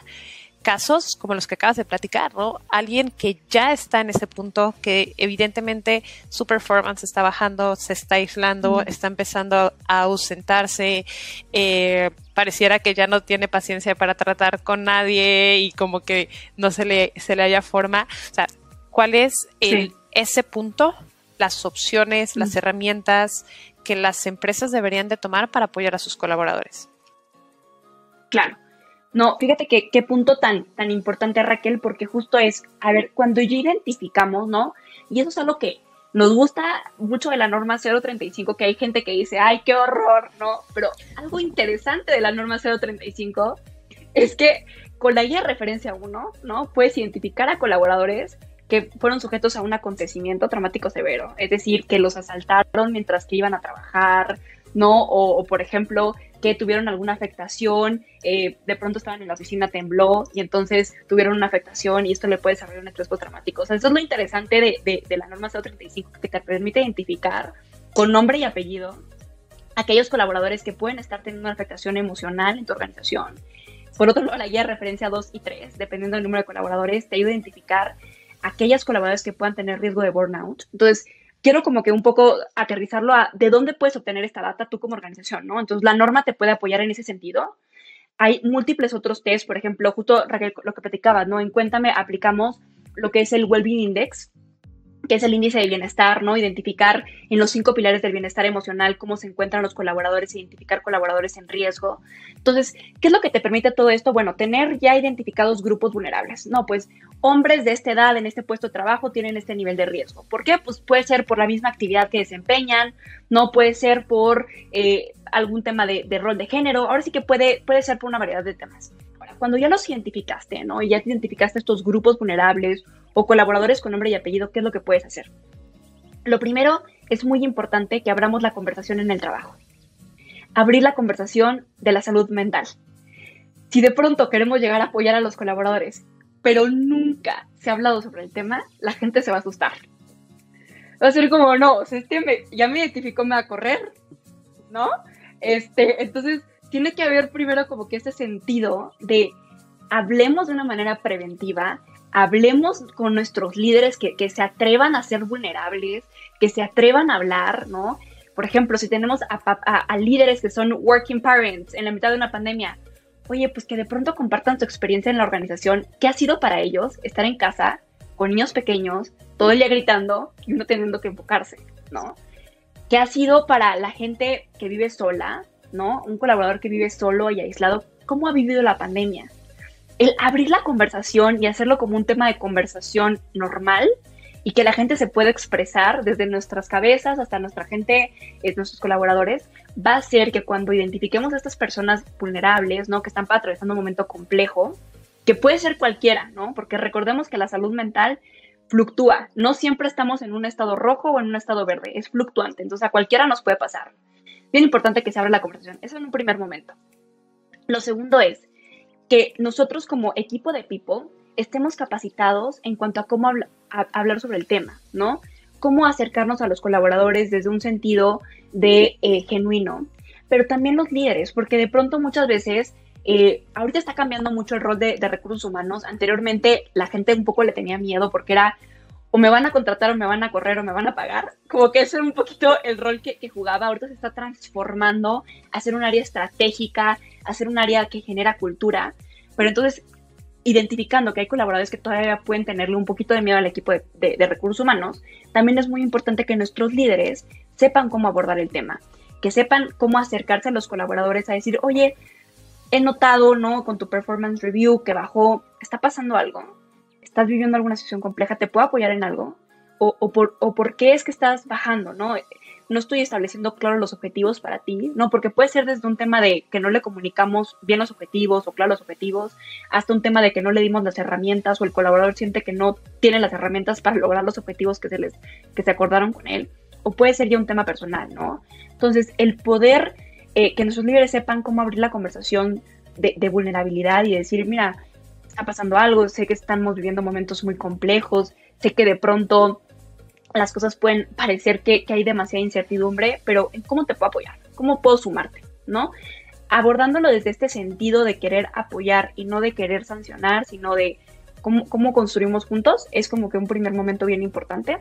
casos como los que acabas de platicar, ¿no? Alguien que ya está en ese punto, que evidentemente su performance está bajando, se está aislando, está empezando a ausentarse, eh, pareciera que ya no tiene paciencia para tratar con nadie y como que no se le, se le haya forma. O sea, ¿cuál es el, ese punto, las opciones, las herramientas que las empresas deberían de tomar para apoyar a sus colaboradores? Claro. No, fíjate que qué punto tan, tan importante, Raquel, porque justo es, a ver, cuando ya identificamos, ¿no? Y eso es algo que nos gusta mucho de la norma 035, que hay gente que dice, ay, qué horror, ¿no? Pero algo interesante de la norma 035 es que con la guía de referencia 1, ¿no? Puedes identificar a colaboradores que fueron sujetos a un acontecimiento traumático severo, es decir, que los asaltaron mientras que iban a trabajar, ¿no? O, o por ejemplo, que tuvieron alguna afectación, eh, de pronto estaban en la oficina, tembló y entonces tuvieron una afectación y esto le puede desarrollar un estrés postraumático. O sea, eso es lo interesante de, de la norma 035 que te permite identificar con nombre y apellido aquellos colaboradores que pueden estar teniendo una afectación emocional en tu organización. Por otro lado, la guía de referencia 2 y 3, dependiendo del número de colaboradores, te ayuda a identificar aquellas colaboradores que puedan tener riesgo de burnout. Entonces, quiero como que un poco aterrizarlo a de dónde puedes obtener esta data tú como organización, ¿no? Entonces, la norma te puede apoyar en ese sentido. Hay múltiples otros test, por ejemplo, justo Raquel, lo que platicabas, ¿no? En Cuéntame aplicamos lo que es el Wellbeing Index, que es el índice de bienestar, ¿no? Identificar en los cinco pilares del bienestar emocional cómo se encuentran los colaboradores, identificar colaboradores en riesgo. Entonces, ¿qué es lo que te permite todo esto? Bueno, tener ya identificados grupos vulnerables. No, pues hombres de esta edad en este puesto de trabajo tienen este nivel de riesgo. ¿Por qué? Pues puede ser por la misma actividad que desempeñan, no puede ser por eh, algún tema de, rol de género, ahora sí que puede, puede ser por una variedad de temas. Ahora, cuando ya los identificaste, ¿no? Y ya identificaste estos grupos vulnerables o colaboradores con nombre y apellido, ¿qué es lo que puedes hacer? Lo primero, es muy importante que abramos la conversación en el trabajo. Abrir la conversación de la salud mental. Si de pronto queremos llegar a apoyar a los colaboradores, pero nunca se ha hablado sobre el tema, la gente se va a asustar. Va a ser como, no, este ya me identificó, me va a correr, ¿no? Este, entonces, tiene que haber primero como que ese sentido de hablemos de una manera preventiva, hablemos con nuestros líderes que, se atrevan a ser vulnerables, que se atrevan a hablar, ¿no? Por ejemplo, si tenemos a, líderes que son working parents en la mitad de una pandemia, oye, pues que de pronto compartan su experiencia en la organización, qué ha sido para ellos estar en casa con niños pequeños, todo el día gritando y uno teniendo que enfocarse, ¿no? ¿Qué ha sido para la gente que vive sola, ¿no? Un colaborador que vive solo y aislado, ¿cómo ha vivido la pandemia? el abrir la conversación y hacerlo como un tema de conversación normal y que la gente se pueda expresar desde nuestras cabezas hasta nuestra gente, eh, nuestros colaboradores, va a hacer que cuando identifiquemos a estas personas vulnerables, ¿no? Que están atravesando un momento complejo, que puede ser cualquiera, ¿no? Porque recordemos que la salud mental fluctúa, no siempre estamos en un estado rojo o en un estado verde, es fluctuante, entonces a cualquiera nos puede pasar. Bien importante que se abra la conversación, eso en un primer momento. Lo segundo es, que nosotros como equipo de People estemos capacitados en cuanto a cómo hablar sobre el tema, ¿no? Cómo acercarnos a los colaboradores desde un sentido de eh, genuino, pero también los líderes, porque de pronto muchas veces, eh, ahorita está cambiando mucho el rol de, recursos humanos, anteriormente la gente un poco le tenía miedo porque era o me van a contratar o me van a correr o me van a pagar, como que ese era un poquito el rol que, que jugaba, ahorita se está transformando a ser un área estratégica, hacer un área que genera cultura. Pero entonces, identificando que hay colaboradores que todavía pueden tenerle un poquito de miedo al equipo de, recursos humanos, también es muy importante que nuestros líderes sepan cómo abordar el tema, que sepan cómo acercarse a los colaboradores a decir, oye, he notado, ¿no? Con tu performance review que bajó, está pasando algo, estás viviendo alguna situación compleja, ¿te puedo apoyar en algo? O, por, o por qué es que estás bajando, ¿no? No estoy estableciendo claro los objetivos para ti, ¿no? Porque puede ser desde un tema de que no le comunicamos bien los objetivos o claro los objetivos, hasta un tema de que no le dimos las herramientas o el colaborador siente que no tiene las herramientas para lograr los objetivos que se les que se acordaron con él. O puede ser ya un tema personal, ¿no? Entonces, el poder eh, que nuestros líderes sepan cómo abrir la conversación de, de vulnerabilidad y decir, mira, está pasando algo, sé que estamos viviendo momentos muy complejos, sé que de pronto las cosas pueden parecer que, hay demasiada incertidumbre, pero ¿cómo te puedo apoyar? ¿Cómo puedo sumarte? ¿No? Abordándolo desde este sentido de querer apoyar y no de querer sancionar, sino de cómo, cómo construimos juntos, es como que un primer momento bien importante.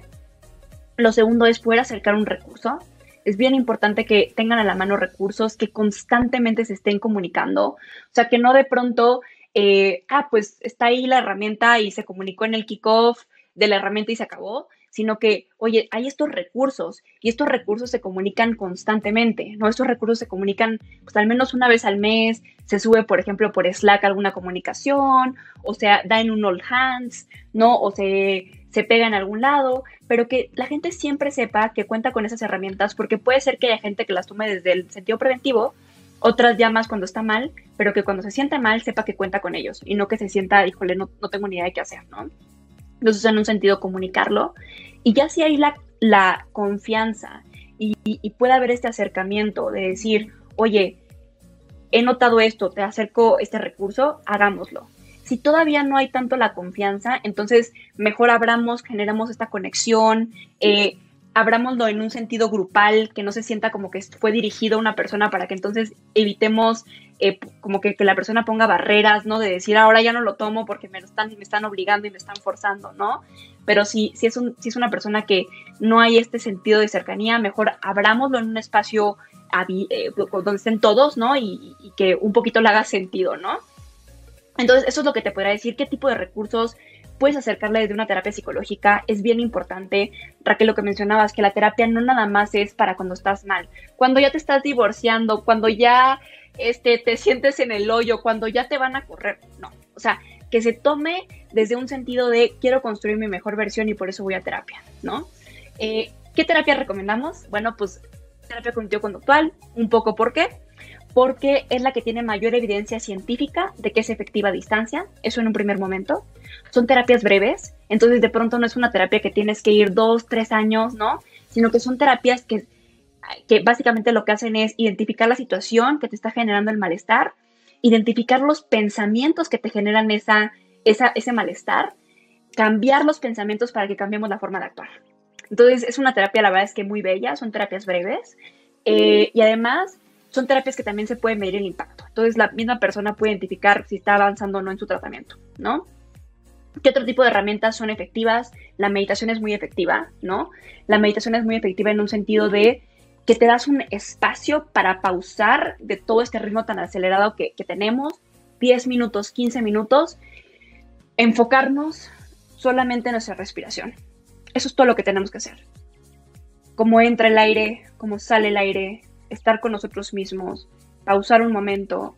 Lo segundo es poder acercar un recurso. Es bien importante que tengan a la mano recursos, que constantemente se estén comunicando. O sea, que no de pronto, eh, ah, pues está ahí la herramienta y se comunicó en el kickoff de la herramienta y se acabó, sino que, oye, hay estos recursos y estos recursos se comunican constantemente, ¿no? Estos recursos se comunican pues al menos una vez al mes, se sube, por ejemplo, por Slack alguna comunicación, o sea, da en un all hands, ¿no? O se, se pega en algún lado, pero que la gente siempre sepa que cuenta con esas herramientas, porque puede ser que haya gente que las tome desde el sentido preventivo, otras llamas cuando está mal, pero que cuando se sienta mal sepa que cuenta con ellos y no que se sienta, híjole, no, no tengo ni idea de qué hacer, ¿no? Entonces, en un sentido, comunicarlo. Y ya si hay la, la confianza y, puede haber este acercamiento de decir, oye, he notado esto, te acerco este recurso, hagámoslo. Si todavía no hay tanto la confianza, entonces mejor abramos, generamos esta conexión, eh, abrámoslo en un sentido grupal, que no se sienta como que fue dirigido a una persona para que entonces evitemos eh, como que, la persona ponga barreras, ¿no? De decir, ahora ya no lo tomo porque me, están, me están obligando y me están forzando, ¿no? Pero si, si, es un, si es una persona que no hay este sentido de cercanía, mejor abrámoslo en un espacio eh, donde estén todos, ¿no? Y, y que un poquito le haga sentido, ¿no? Entonces, eso es lo que te podría decir, qué tipo de recursos puedes acercarle desde una terapia psicológica. Es bien importante, Raquel, lo que mencionabas, que la terapia no nada más es para cuando estás mal. Cuando ya te estás divorciando, cuando ya este, te sientes en el hoyo, cuando ya te van a correr. No, o sea, que se tome desde un sentido de quiero construir mi mejor versión y por eso voy a terapia, ¿no? Eh, ¿Qué terapia recomendamos? Bueno, pues terapia cognitivo-conductual, un poco por qué porque es la que tiene mayor evidencia científica de que es efectiva a distancia, eso en un primer momento. Son terapias breves, entonces de pronto no es una terapia que tienes que ir dos, tres años, ¿no? Sino que son terapias que, que básicamente lo que hacen es identificar la situación que te está generando el malestar, identificar los pensamientos que te generan esa, ese malestar, cambiar los pensamientos para que cambiemos la forma de actuar. Entonces es una terapia, la verdad es que muy bella, son terapias breves eh, y además son terapias que también se puede medir el impacto. Entonces la misma persona puede identificar si está avanzando o no en su tratamiento, ¿no? ¿Qué otro tipo de herramientas son efectivas? La meditación es muy efectiva, ¿no? La meditación es muy efectiva en un sentido de que te das un espacio para pausar de todo este ritmo tan acelerado que, que tenemos, 10 minutos, 15 minutos, enfocarnos solamente en nuestra respiración. Eso es todo lo que tenemos que hacer. Cómo entra el aire, cómo sale el aire, estar con nosotros mismos, pausar un momento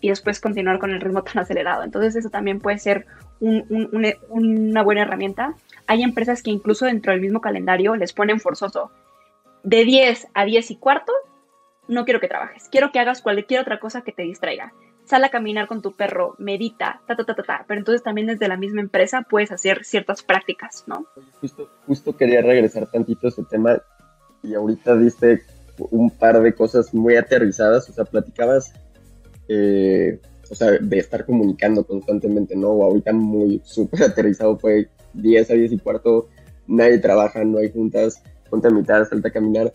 y después continuar con el ritmo (laughs) tan acelerado. Entonces eso también puede ser una buena herramienta. Hay empresas que incluso dentro del mismo calendario les ponen forzoso. De 10 a 10 y cuarto, no quiero que trabajes. Quiero que hagas cualquier otra cosa que te distraiga. Sal a caminar con tu perro, medita, ta, ta, ta, ta, ta. Pero entonces también desde la misma empresa puedes hacer ciertas prácticas, ¿no? Justo, justo quería regresar tantito a ese tema y ahorita diste un par de cosas muy aterrizadas, o sea, platicabas, eh, o sea, de estar comunicando constantemente, ¿no? Ahorita muy (laughs) súper aterrizado fue 10 a 10 y cuarto, nadie trabaja, no hay juntas, ponte a mitad, salta a caminar.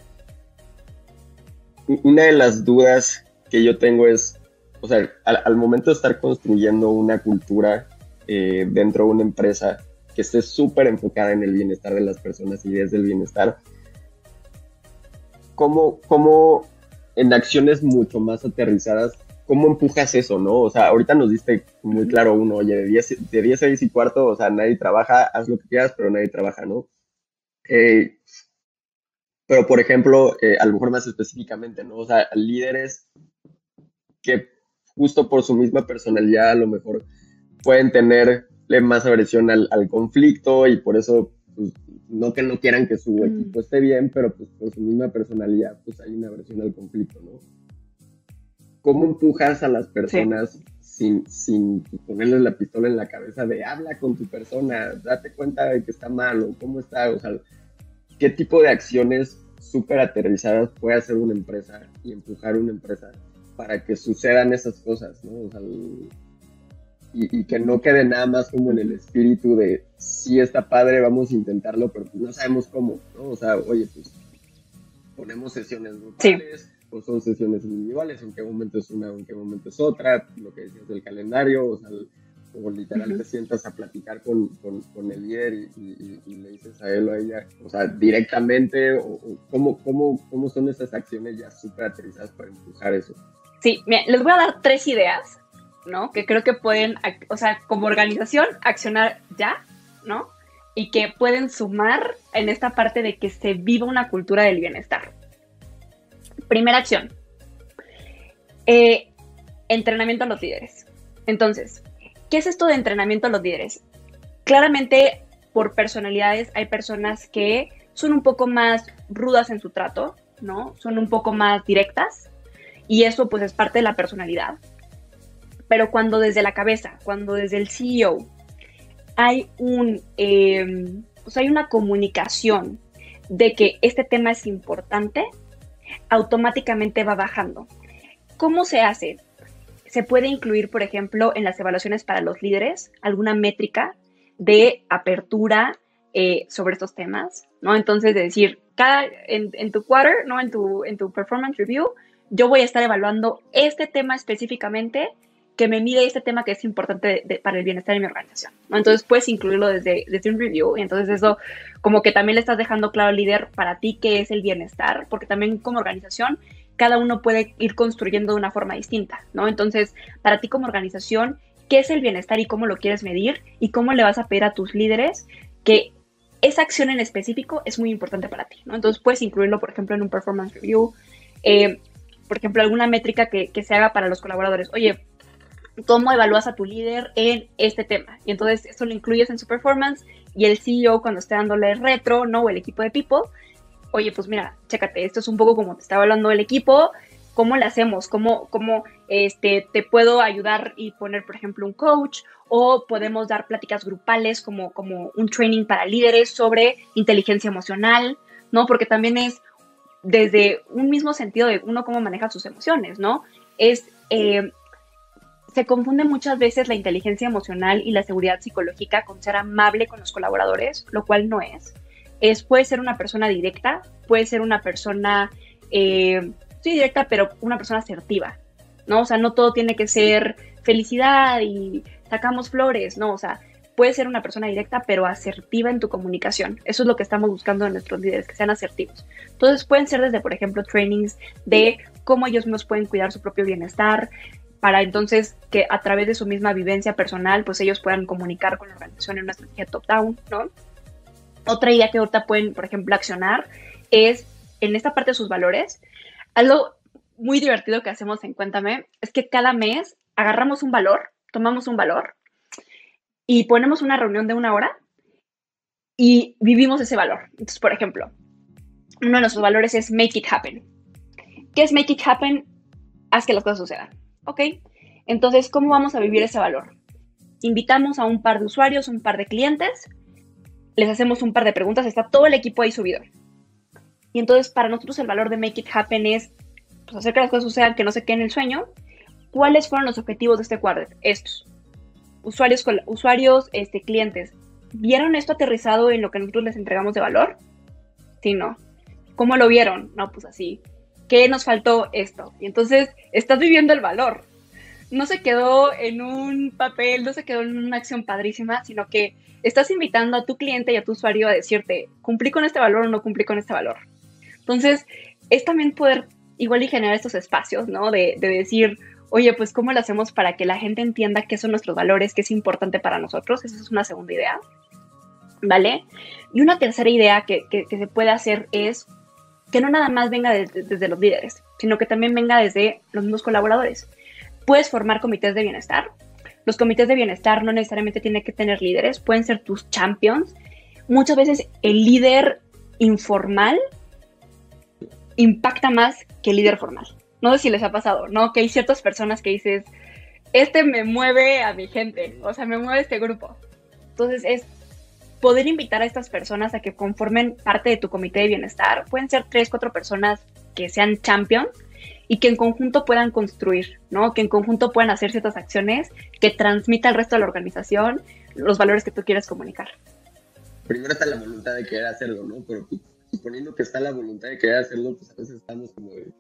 Una de las dudas que yo tengo es, o sea, al, momento de estar construyendo una cultura eh, dentro de una empresa que esté súper enfocada en el bienestar de las personas y desde el bienestar, cómo, cómo en acciones mucho más aterrizadas, cómo empujas eso, ¿no? O sea, ahorita nos diste muy claro uno, oye, de 10, de 10 a 10 y cuarto, o sea, nadie trabaja, haz lo que quieras, pero nadie trabaja, ¿no? Eh, pero, por ejemplo, eh, a lo mejor más específicamente, ¿no? O sea, líderes que justo por su misma personalidad a lo mejor pueden tenerle más aversión al, al conflicto y por eso pues, no que no quieran que su mm. equipo esté bien, pero pues por su misma personalidad, pues hay una versión al conflicto, ¿no? ¿Cómo empujas a las personas sin, sin ponerles la pistola en la cabeza de habla con tu persona, date cuenta de que está mal o cómo está? O sea, ¿qué tipo de acciones súper aterrizadas puede hacer una empresa y empujar una empresa para que sucedan esas cosas, ¿no? O sea, y, que no quede nada más como en el espíritu de sí está padre, vamos a intentarlo, pero pues no sabemos cómo, ¿no? O sea, oye, pues ponemos sesiones grupales o son sesiones individuales, en qué momento es una, en qué momento es otra, lo que decías del calendario, o sea, o literal te sientas a platicar con, con, el líder y, le dices a él o a ella, o sea, directamente, o, cómo, cómo, cómo son esas acciones ya súper aterrizadas para empujar eso. Sí, les voy a dar tres ideas ¿no? Que creo que pueden, o sea, como organización, accionar ya, ¿no? Y que pueden sumar en esta parte de que se viva una cultura del bienestar. Primera acción. Eh, entrenamiento a los líderes. Entonces, ¿qué es esto de entrenamiento a los líderes? Claramente, por personalidades, hay personas que son un poco más rudas en su trato, ¿no? Son un poco más directas y eso pues es parte de la personalidad pero cuando desde la cabeza, cuando desde el CEO hay un, em, hay una comunicación de que este tema es importante, automáticamente va bajando. ¿Cómo se hace? se puede incluir, por ejemplo, en las evaluaciones para los líderes alguna métrica de apertura eh, sobre estos temas, ¿no? Entonces, de decir, cada, en, tu quarter, ¿no? En tu, en tu performance review, yo voy a estar evaluando este tema específicamente que me mide este tema que es importante para el bienestar de mi organización. Entonces puedes incluirlo desde, desde un review y entonces eso como que también le estás dejando claro al líder para ti qué es el bienestar, porque también como organización cada uno puede ir construyendo de una forma distinta, ¿no? Entonces, para ti como organización, ¿qué es el bienestar y cómo lo quieres medir? Y cómo le vas a pedir a tus líderes que esa acción en específico es muy importante para ti, ¿no? Entonces puedes incluirlo, por ejemplo, en un performance review, eh, por ejemplo, alguna métrica que, que, se haga para los colaboradores. Oye, ¿cómo evalúas a tu líder en este tema? Y entonces eso lo incluyes en su performance y el CEO cuando esté dándole retro, ¿no? O el equipo de people, oye, pues mira, chécate, esto es un poco como te estaba hablando el equipo, ¿cómo le hacemos? ¿Cómo, cómo este, te puedo ayudar y poner, por ejemplo, un coach? O podemos dar pláticas grupales como, como un training para líderes sobre inteligencia emocional, ¿no? Porque también es desde un mismo sentido de uno cómo maneja sus emociones, ¿no? Es, eh, se confunde muchas veces la inteligencia emocional y la seguridad psicológica con ser amable con los colaboradores, lo cual no es es, puede ser una persona directa, puede ser una persona, eh, sí, directa, pero una persona asertiva, ¿no? O sea, no todo tiene que ser felicidad y sacamos flores, ¿no? O sea, puede ser una persona directa, pero asertiva en tu comunicación. Eso es lo que estamos buscando en nuestros líderes, que sean asertivos. Entonces, pueden ser desde, por ejemplo, trainings de cómo ellos mismos pueden cuidar su propio bienestar, para entonces que a través de su misma vivencia personal, pues ellos puedan comunicar con la organización en una estrategia top-down, ¿no? Otra idea que ahorita pueden, por ejemplo, accionar es en esta parte de sus valores. Algo muy divertido que hacemos en Cuéntame es que cada mes agarramos un valor, tomamos un valor y ponemos una reunión de una hora y vivimos ese valor. Entonces, por ejemplo, uno de nuestros valores es make it happen. ¿Qué es make it happen? Haz que las cosas sucedan. ¿Ok? Entonces, ¿cómo vamos a vivir ese valor? Invitamos a un par de usuarios, un par de clientes les hacemos un par de preguntas, está todo el equipo ahí subido. Y entonces para nosotros el valor de Make It Happen es pues, hacer que las cosas sucedan, que no se queden en el sueño. ¿Cuáles fueron los objetivos de este quarter? Estos. Usuarios, usuarios este, clientes, ¿vieron esto aterrizado en lo que nosotros les entregamos de valor? Sí, no. ¿Cómo lo vieron? No, pues así. ¿Qué nos faltó esto? Y entonces estás viviendo el valor. No se quedó en un papel, no se quedó en una acción padrísima, sino que estás invitando a tu cliente y a tu usuario a decirte, cumplí con este valor o no cumplí con este valor. Entonces, es también poder igual y generar estos espacios, ¿no? De, decir, oye, pues cómo lo hacemos para que la gente entienda qué son nuestros valores, qué es importante para nosotros. Esa es una segunda idea, ¿vale? Y una tercera idea que, se puede hacer es que no nada más venga desde los líderes, sino que también venga desde los mismos colaboradores. Puedes formar comités de bienestar, los comités de bienestar no necesariamente tienen que tener líderes, pueden ser tus champions. Muchas veces el líder informal impacta más que el líder formal. No sé si les ha pasado, ¿no? Que hay ciertas personas que dices, este me mueve a mi gente, o sea, me mueve este grupo. Entonces es poder invitar a estas personas a que conformen parte de tu comité de bienestar. Pueden ser tres, cuatro personas que sean champions y que en conjunto puedan construir, ¿no? Que en conjunto puedan hacer ciertas acciones que transmita al resto de la organización los valores que tú quieres comunicar. Primero está la voluntad de querer hacerlo, ¿no? Pero pues, suponiendo que está la voluntad de querer hacerlo, pues a veces estamos como de,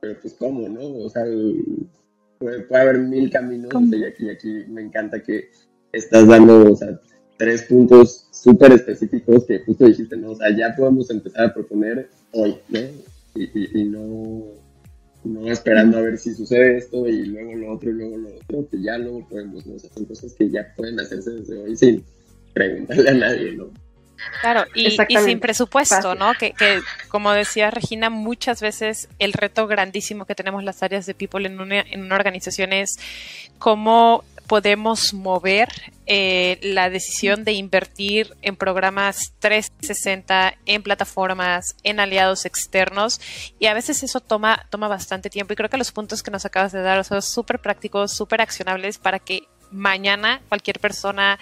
pero pues cómo, ¿no? O sea, puede, haber mil caminos y aquí, aquí me encanta que estás dando, o sea, tres puntos súper específicos que justo dijiste, ¿no? O sea, ya podemos empezar a proponer hoy, ¿no? y, no, no, esperando a ver si sucede esto y luego lo otro y luego lo otro, que ya luego podemos, ¿no? son cosas que ya pueden hacerse desde hoy sin preguntarle a nadie, ¿no? Claro, y, sin presupuesto, ¿no? Que, que, como decía Regina, muchas veces el reto grandísimo que tenemos las áreas de People en una, en una organización es cómo podemos mover eh, la decisión de invertir en programas 360, en plataformas, en aliados externos y a veces eso toma, toma bastante tiempo y creo que los puntos que nos acabas de dar son súper prácticos, súper accionables para que mañana cualquier persona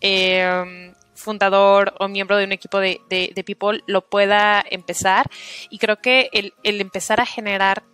em, fundador o miembro de un equipo de, People lo pueda empezar y creo que el, el empezar a generar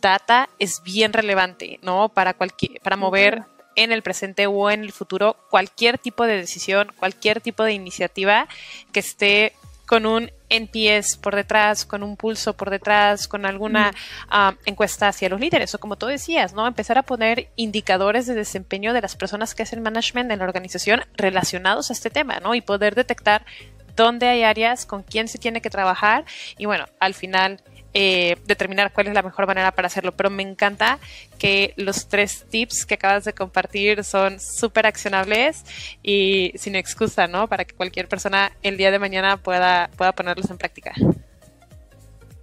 data es bien relevante, ¿no? Para, cualquier, para mover en el presente o en el futuro cualquier tipo de decisión, cualquier tipo de iniciativa que esté con un NPS por detrás, con un pulso por detrás, con alguna ah, encuesta hacia los líderes, o como tú decías, ¿no? Empezar a poner indicadores de desempeño de las personas que hacen management en la organización relacionados a este tema, ¿no? Y poder detectar dónde hay áreas, con quién se tiene que trabajar, y bueno, al final eh, determinar cuál es la mejor manera para hacerlo. Pero me encanta que los tres tips que acabas de compartir son súper accionables y sin excusa, ¿no? Para que cualquier persona el día de mañana pueda, pueda ponerlos en práctica.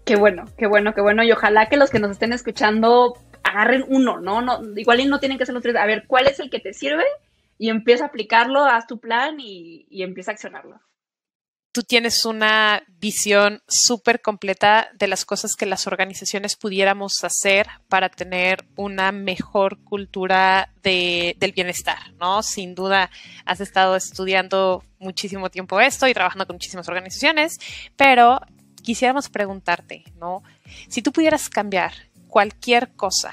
Qué bueno, qué bueno, qué bueno. Y ojalá que los que nos estén escuchando agarren uno, ¿no? no igual no tienen que ser los tres. A ver, ¿cuál es el que te sirve? Y empieza a aplicarlo, haz tu plan y, y empieza a accionarlo tú tienes una visión súper completa de las cosas que las organizaciones pudiéramos hacer para tener una mejor cultura de, del bienestar, ¿no? Sin duda has estado estudiando muchísimo tiempo esto y trabajando con muchísimas organizaciones, pero quisiéramos preguntarte, ¿no? Si tú pudieras cambiar cualquier cosa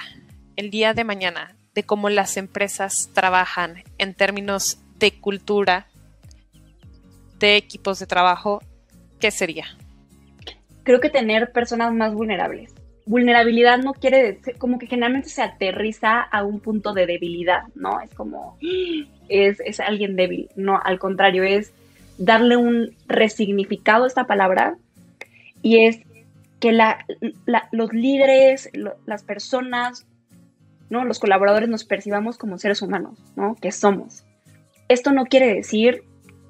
el día de mañana de cómo las empresas trabajan en términos de cultura, de equipos de trabajo, ¿qué sería? Creo que tener personas más vulnerables. Vulnerabilidad no quiere decir, como que generalmente se aterriza a un punto de debilidad, ¿no? Es como, es, es alguien débil, no, al contrario, es darle un resignificado a esta palabra y es que la, los líderes, las personas, ¿no? los colaboradores nos percibamos como seres humanos, ¿no? que somos. Esto no quiere decir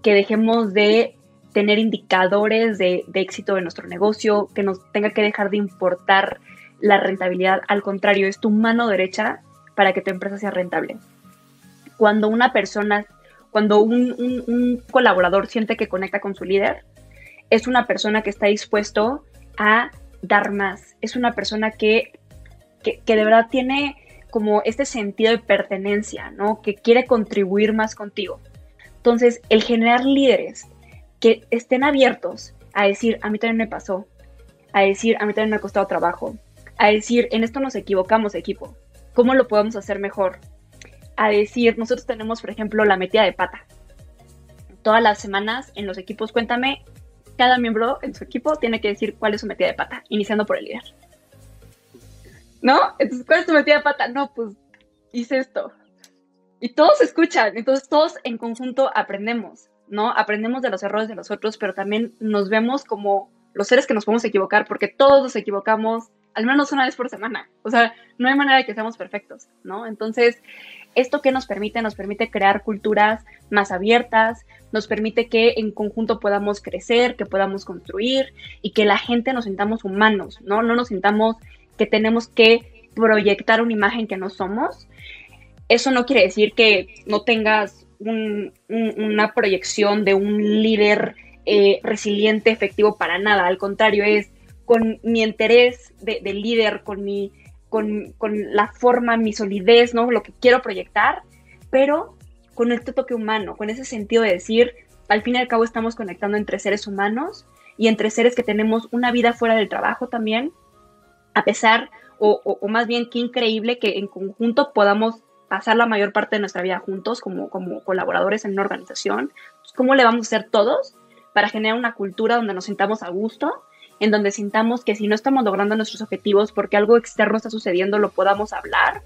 que dejemos de tener indicadores de, éxito de nuestro negocio, que nos tenga que dejar de importar la rentabilidad. Al contrario, es tu mano derecha para que tu empresa sea rentable. Cuando una persona, cuando un, colaborador siente que conecta con su líder, es una persona que está dispuesto a dar más. Es una persona que, que, que de verdad tiene como este sentido de pertenencia, ¿no? Que quiere contribuir más contigo. Entonces, el generar líderes que estén abiertos a decir, a mí también me pasó, a decir, a mí también me ha costado trabajo, a decir, en esto nos equivocamos, equipo, ¿cómo lo podemos hacer mejor? A decir, nosotros tenemos, por ejemplo, la metida de pata. Todas las semanas en los equipos, cuéntame, cada miembro en su equipo tiene que decir cuál es su metida de pata, iniciando por el líder. ¿No? Entonces, ¿cuál es tu metida de pata? No, pues hice esto y todos escuchan, entonces todos en conjunto aprendemos, ¿no? Aprendemos de los errores de los otros, pero también nos vemos como los seres que nos podemos equivocar, porque todos nos equivocamos al menos una vez por semana. O sea, no hay manera de que seamos perfectos, ¿no? Entonces, ¿esto qué nos permite? Nos permite crear culturas más abiertas, nos permite que en conjunto podamos crecer, que podamos construir y que la gente nos sintamos humanos, ¿no? No nos sintamos que tenemos que proyectar una imagen que no somos eso no quiere decir que no tengas una proyección de un líder eh, resiliente, efectivo para nada. Al contrario, es con mi interés de, líder, con, mi, con, la forma, mi solidez, ¿no? Lo que quiero proyectar, pero con este toque humano, con ese sentido de decir, al fin y al cabo estamos conectando entre seres humanos y entre seres que tenemos una vida fuera del trabajo también, a pesar, o, o más bien qué increíble que en conjunto podamos pasar la mayor parte de nuestra vida juntos como, como colaboradores en una organización. ¿Cómo le vamos a hacer todos para generar una cultura donde nos sintamos a gusto, en donde sintamos que si no estamos logrando nuestros objetivos porque algo externo está sucediendo, lo podamos hablar?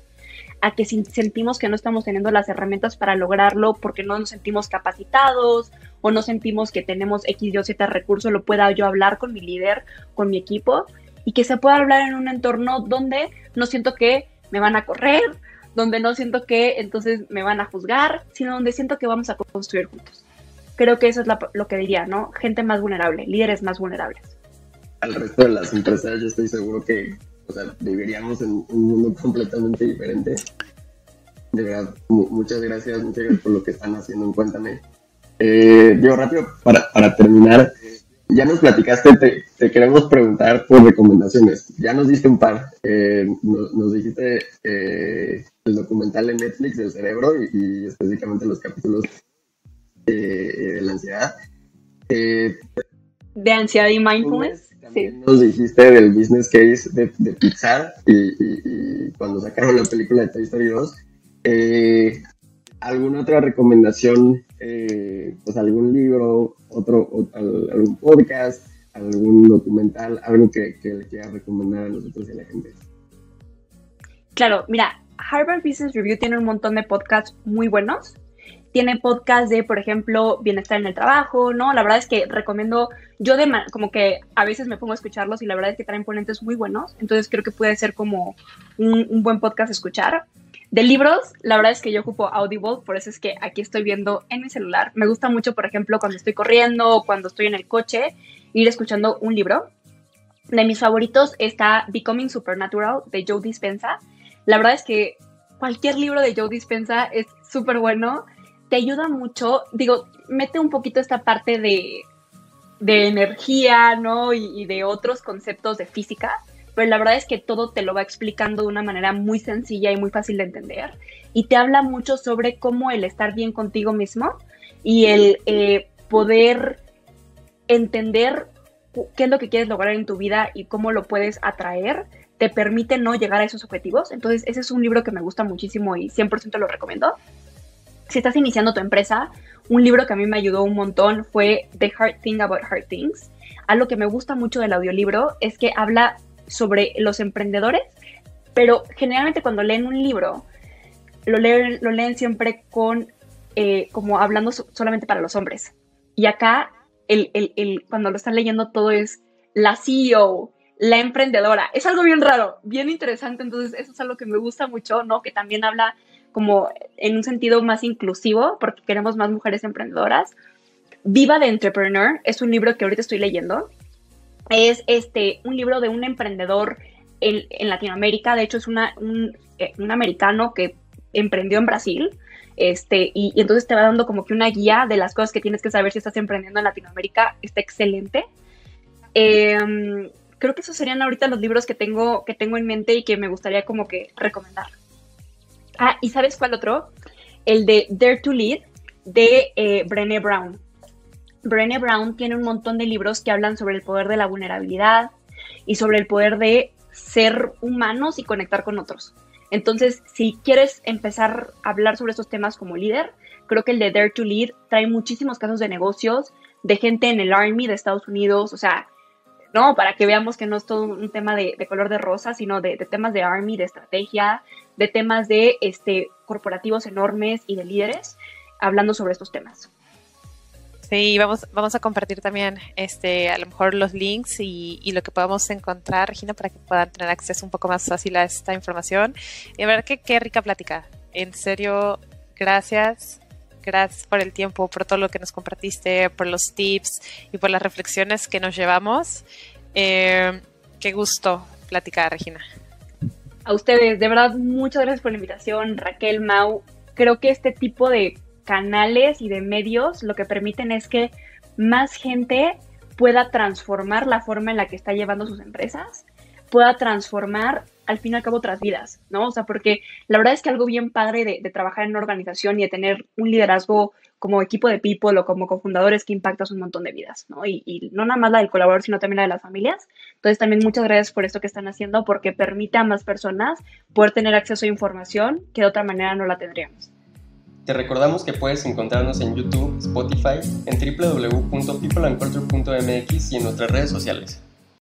a que si sentimos que no estamos teniendo las herramientas para lograrlo porque no nos sentimos capacitados o no sentimos que tenemos X, Y o Z recursos, lo pueda yo hablar con mi líder, con mi equipo y que se pueda hablar en un entorno donde no siento que me van a correr, donde no siento que entonces me van a juzgar, sino donde siento que vamos a construir juntos. Creo que eso es lo que diría, ¿no? Gente más vulnerable, líderes más vulnerables. Al resto de las empresas yo estoy seguro que o sea, viviríamos en un mundo completamente diferente. De verdad, muchas gracias, muchas gracias por lo que están haciendo en Cuéntame. Eh, digo, rápido, para, para terminar, ya nos platicaste, te, queremos preguntar por recomendaciones. Ya nos diste un par. Eh, nos, dijiste eh, el documental de Netflix del cerebro y, específicamente los capítulos de la ansiedad. Eh, de ansiedad y mindfulness. También nos dijiste del business case de, de Pixar y, cuando sacaron la película de Toy Story 2. ¿Alguna otra recomendación? Eh, pues algún libro, otro, algún podcast, algún documental, algo que, que le quieras recomendar a nosotros y a la gente. Claro, mira, Harvard Business Review tiene un montón de podcasts muy buenos. Tiene podcasts de, por ejemplo, bienestar en el trabajo, ¿no? La verdad es que recomiendo, yo de como que a veces me pongo a escucharlos y la verdad es que traen ponentes muy buenos, entonces creo que puede ser como un, buen podcast escuchar. De libros, la verdad es que yo ocupo Audible, por eso es que aquí estoy viendo en mi celular. Me gusta mucho, por ejemplo, cuando estoy corriendo o cuando estoy en el coche, ir escuchando un libro. De mis favoritos está Becoming Supernatural de Joe Dispensa. La verdad es que cualquier libro de Joe Dispensa es súper bueno, te ayuda mucho, digo, mete un poquito esta parte de, de energía, ¿no? Y, de otros conceptos de física, pero la verdad es que todo te lo va explicando de una manera muy sencilla y muy fácil de entender. Y te habla mucho sobre cómo el estar bien contigo mismo y el eh, poder entender qué es lo que quieres lograr en tu vida y cómo lo puedes atraer te permite no llegar a esos objetivos. Entonces, ese es un libro que me gusta muchísimo y 100% lo recomiendo. Si estás iniciando tu empresa, un libro que a mí me ayudó un montón fue The Hard Thing About Hard Things. Algo que me gusta mucho del audiolibro es que habla sobre los emprendedores, pero generalmente cuando leen un libro, lo leen, siempre con, eh, como hablando solamente para los hombres. Y acá, el, el, cuando lo están leyendo todo es la CEO, la emprendedora. Es algo bien raro, bien interesante, entonces eso es algo que me gusta mucho, ¿no? Que también habla como en un sentido más inclusivo, porque queremos más mujeres emprendedoras. Viva de Entrepreneur es un libro que ahorita estoy leyendo. Es este, un libro de un emprendedor en, Latinoamérica, de hecho es una, eh, un, americano que emprendió en Brasil, este, y, entonces te va dando como que una guía de las cosas que tienes que saber si estás emprendiendo en Latinoamérica, está excelente. Eh, creo que esos serían ahorita los libros que tengo, que tengo en mente y que me gustaría como que recomendar. Ah, ¿y sabes cuál otro? El de Dare to Lead de eh, Brené Brown. Brené Brown tiene un montón de libros que hablan sobre el poder de la vulnerabilidad y sobre el poder de ser humanos y conectar con otros. Entonces, si quieres empezar a hablar sobre estos temas como líder, creo que el de Dare to Lead trae muchísimos casos de negocios, de gente en el Army de Estados Unidos, o sea, ¿no? Para que veamos que no es todo un tema de, color de rosa, sino de, temas de Army, de estrategia, de temas de este, corporativos enormes y de líderes, hablando sobre estos temas. Sí, vamos, vamos a compartir también este, a lo mejor los links y, lo que podamos encontrar, Regina, para que puedan tener acceso un poco más fácil a esta información. Y a ver qué, qué rica plática. En serio, gracias. Gracias por el tiempo, por todo lo que nos compartiste, por los tips y por las reflexiones que nos llevamos. Eh, qué gusto platicar, Regina. A ustedes, de verdad, muchas gracias por la invitación, Raquel, Mau. Creo que este tipo de canales y de medios lo que permiten es que más gente pueda transformar la forma en la que está llevando sus empresas, pueda transformar al fin y al cabo otras vidas, ¿no? O sea, porque la verdad es que algo bien padre de, trabajar en una organización y de tener un liderazgo como equipo de people o como cofundadores que impactas un montón de vidas, ¿no? Y, no nada más la del colaborador, sino también la de las familias. Entonces, también muchas gracias por esto que están haciendo, porque permite a más personas poder tener acceso a información que de otra manera no la tendríamos. Te recordamos que puedes encontrarnos en YouTube, Spotify, en www.peopleandculture.mx y en nuestras redes sociales.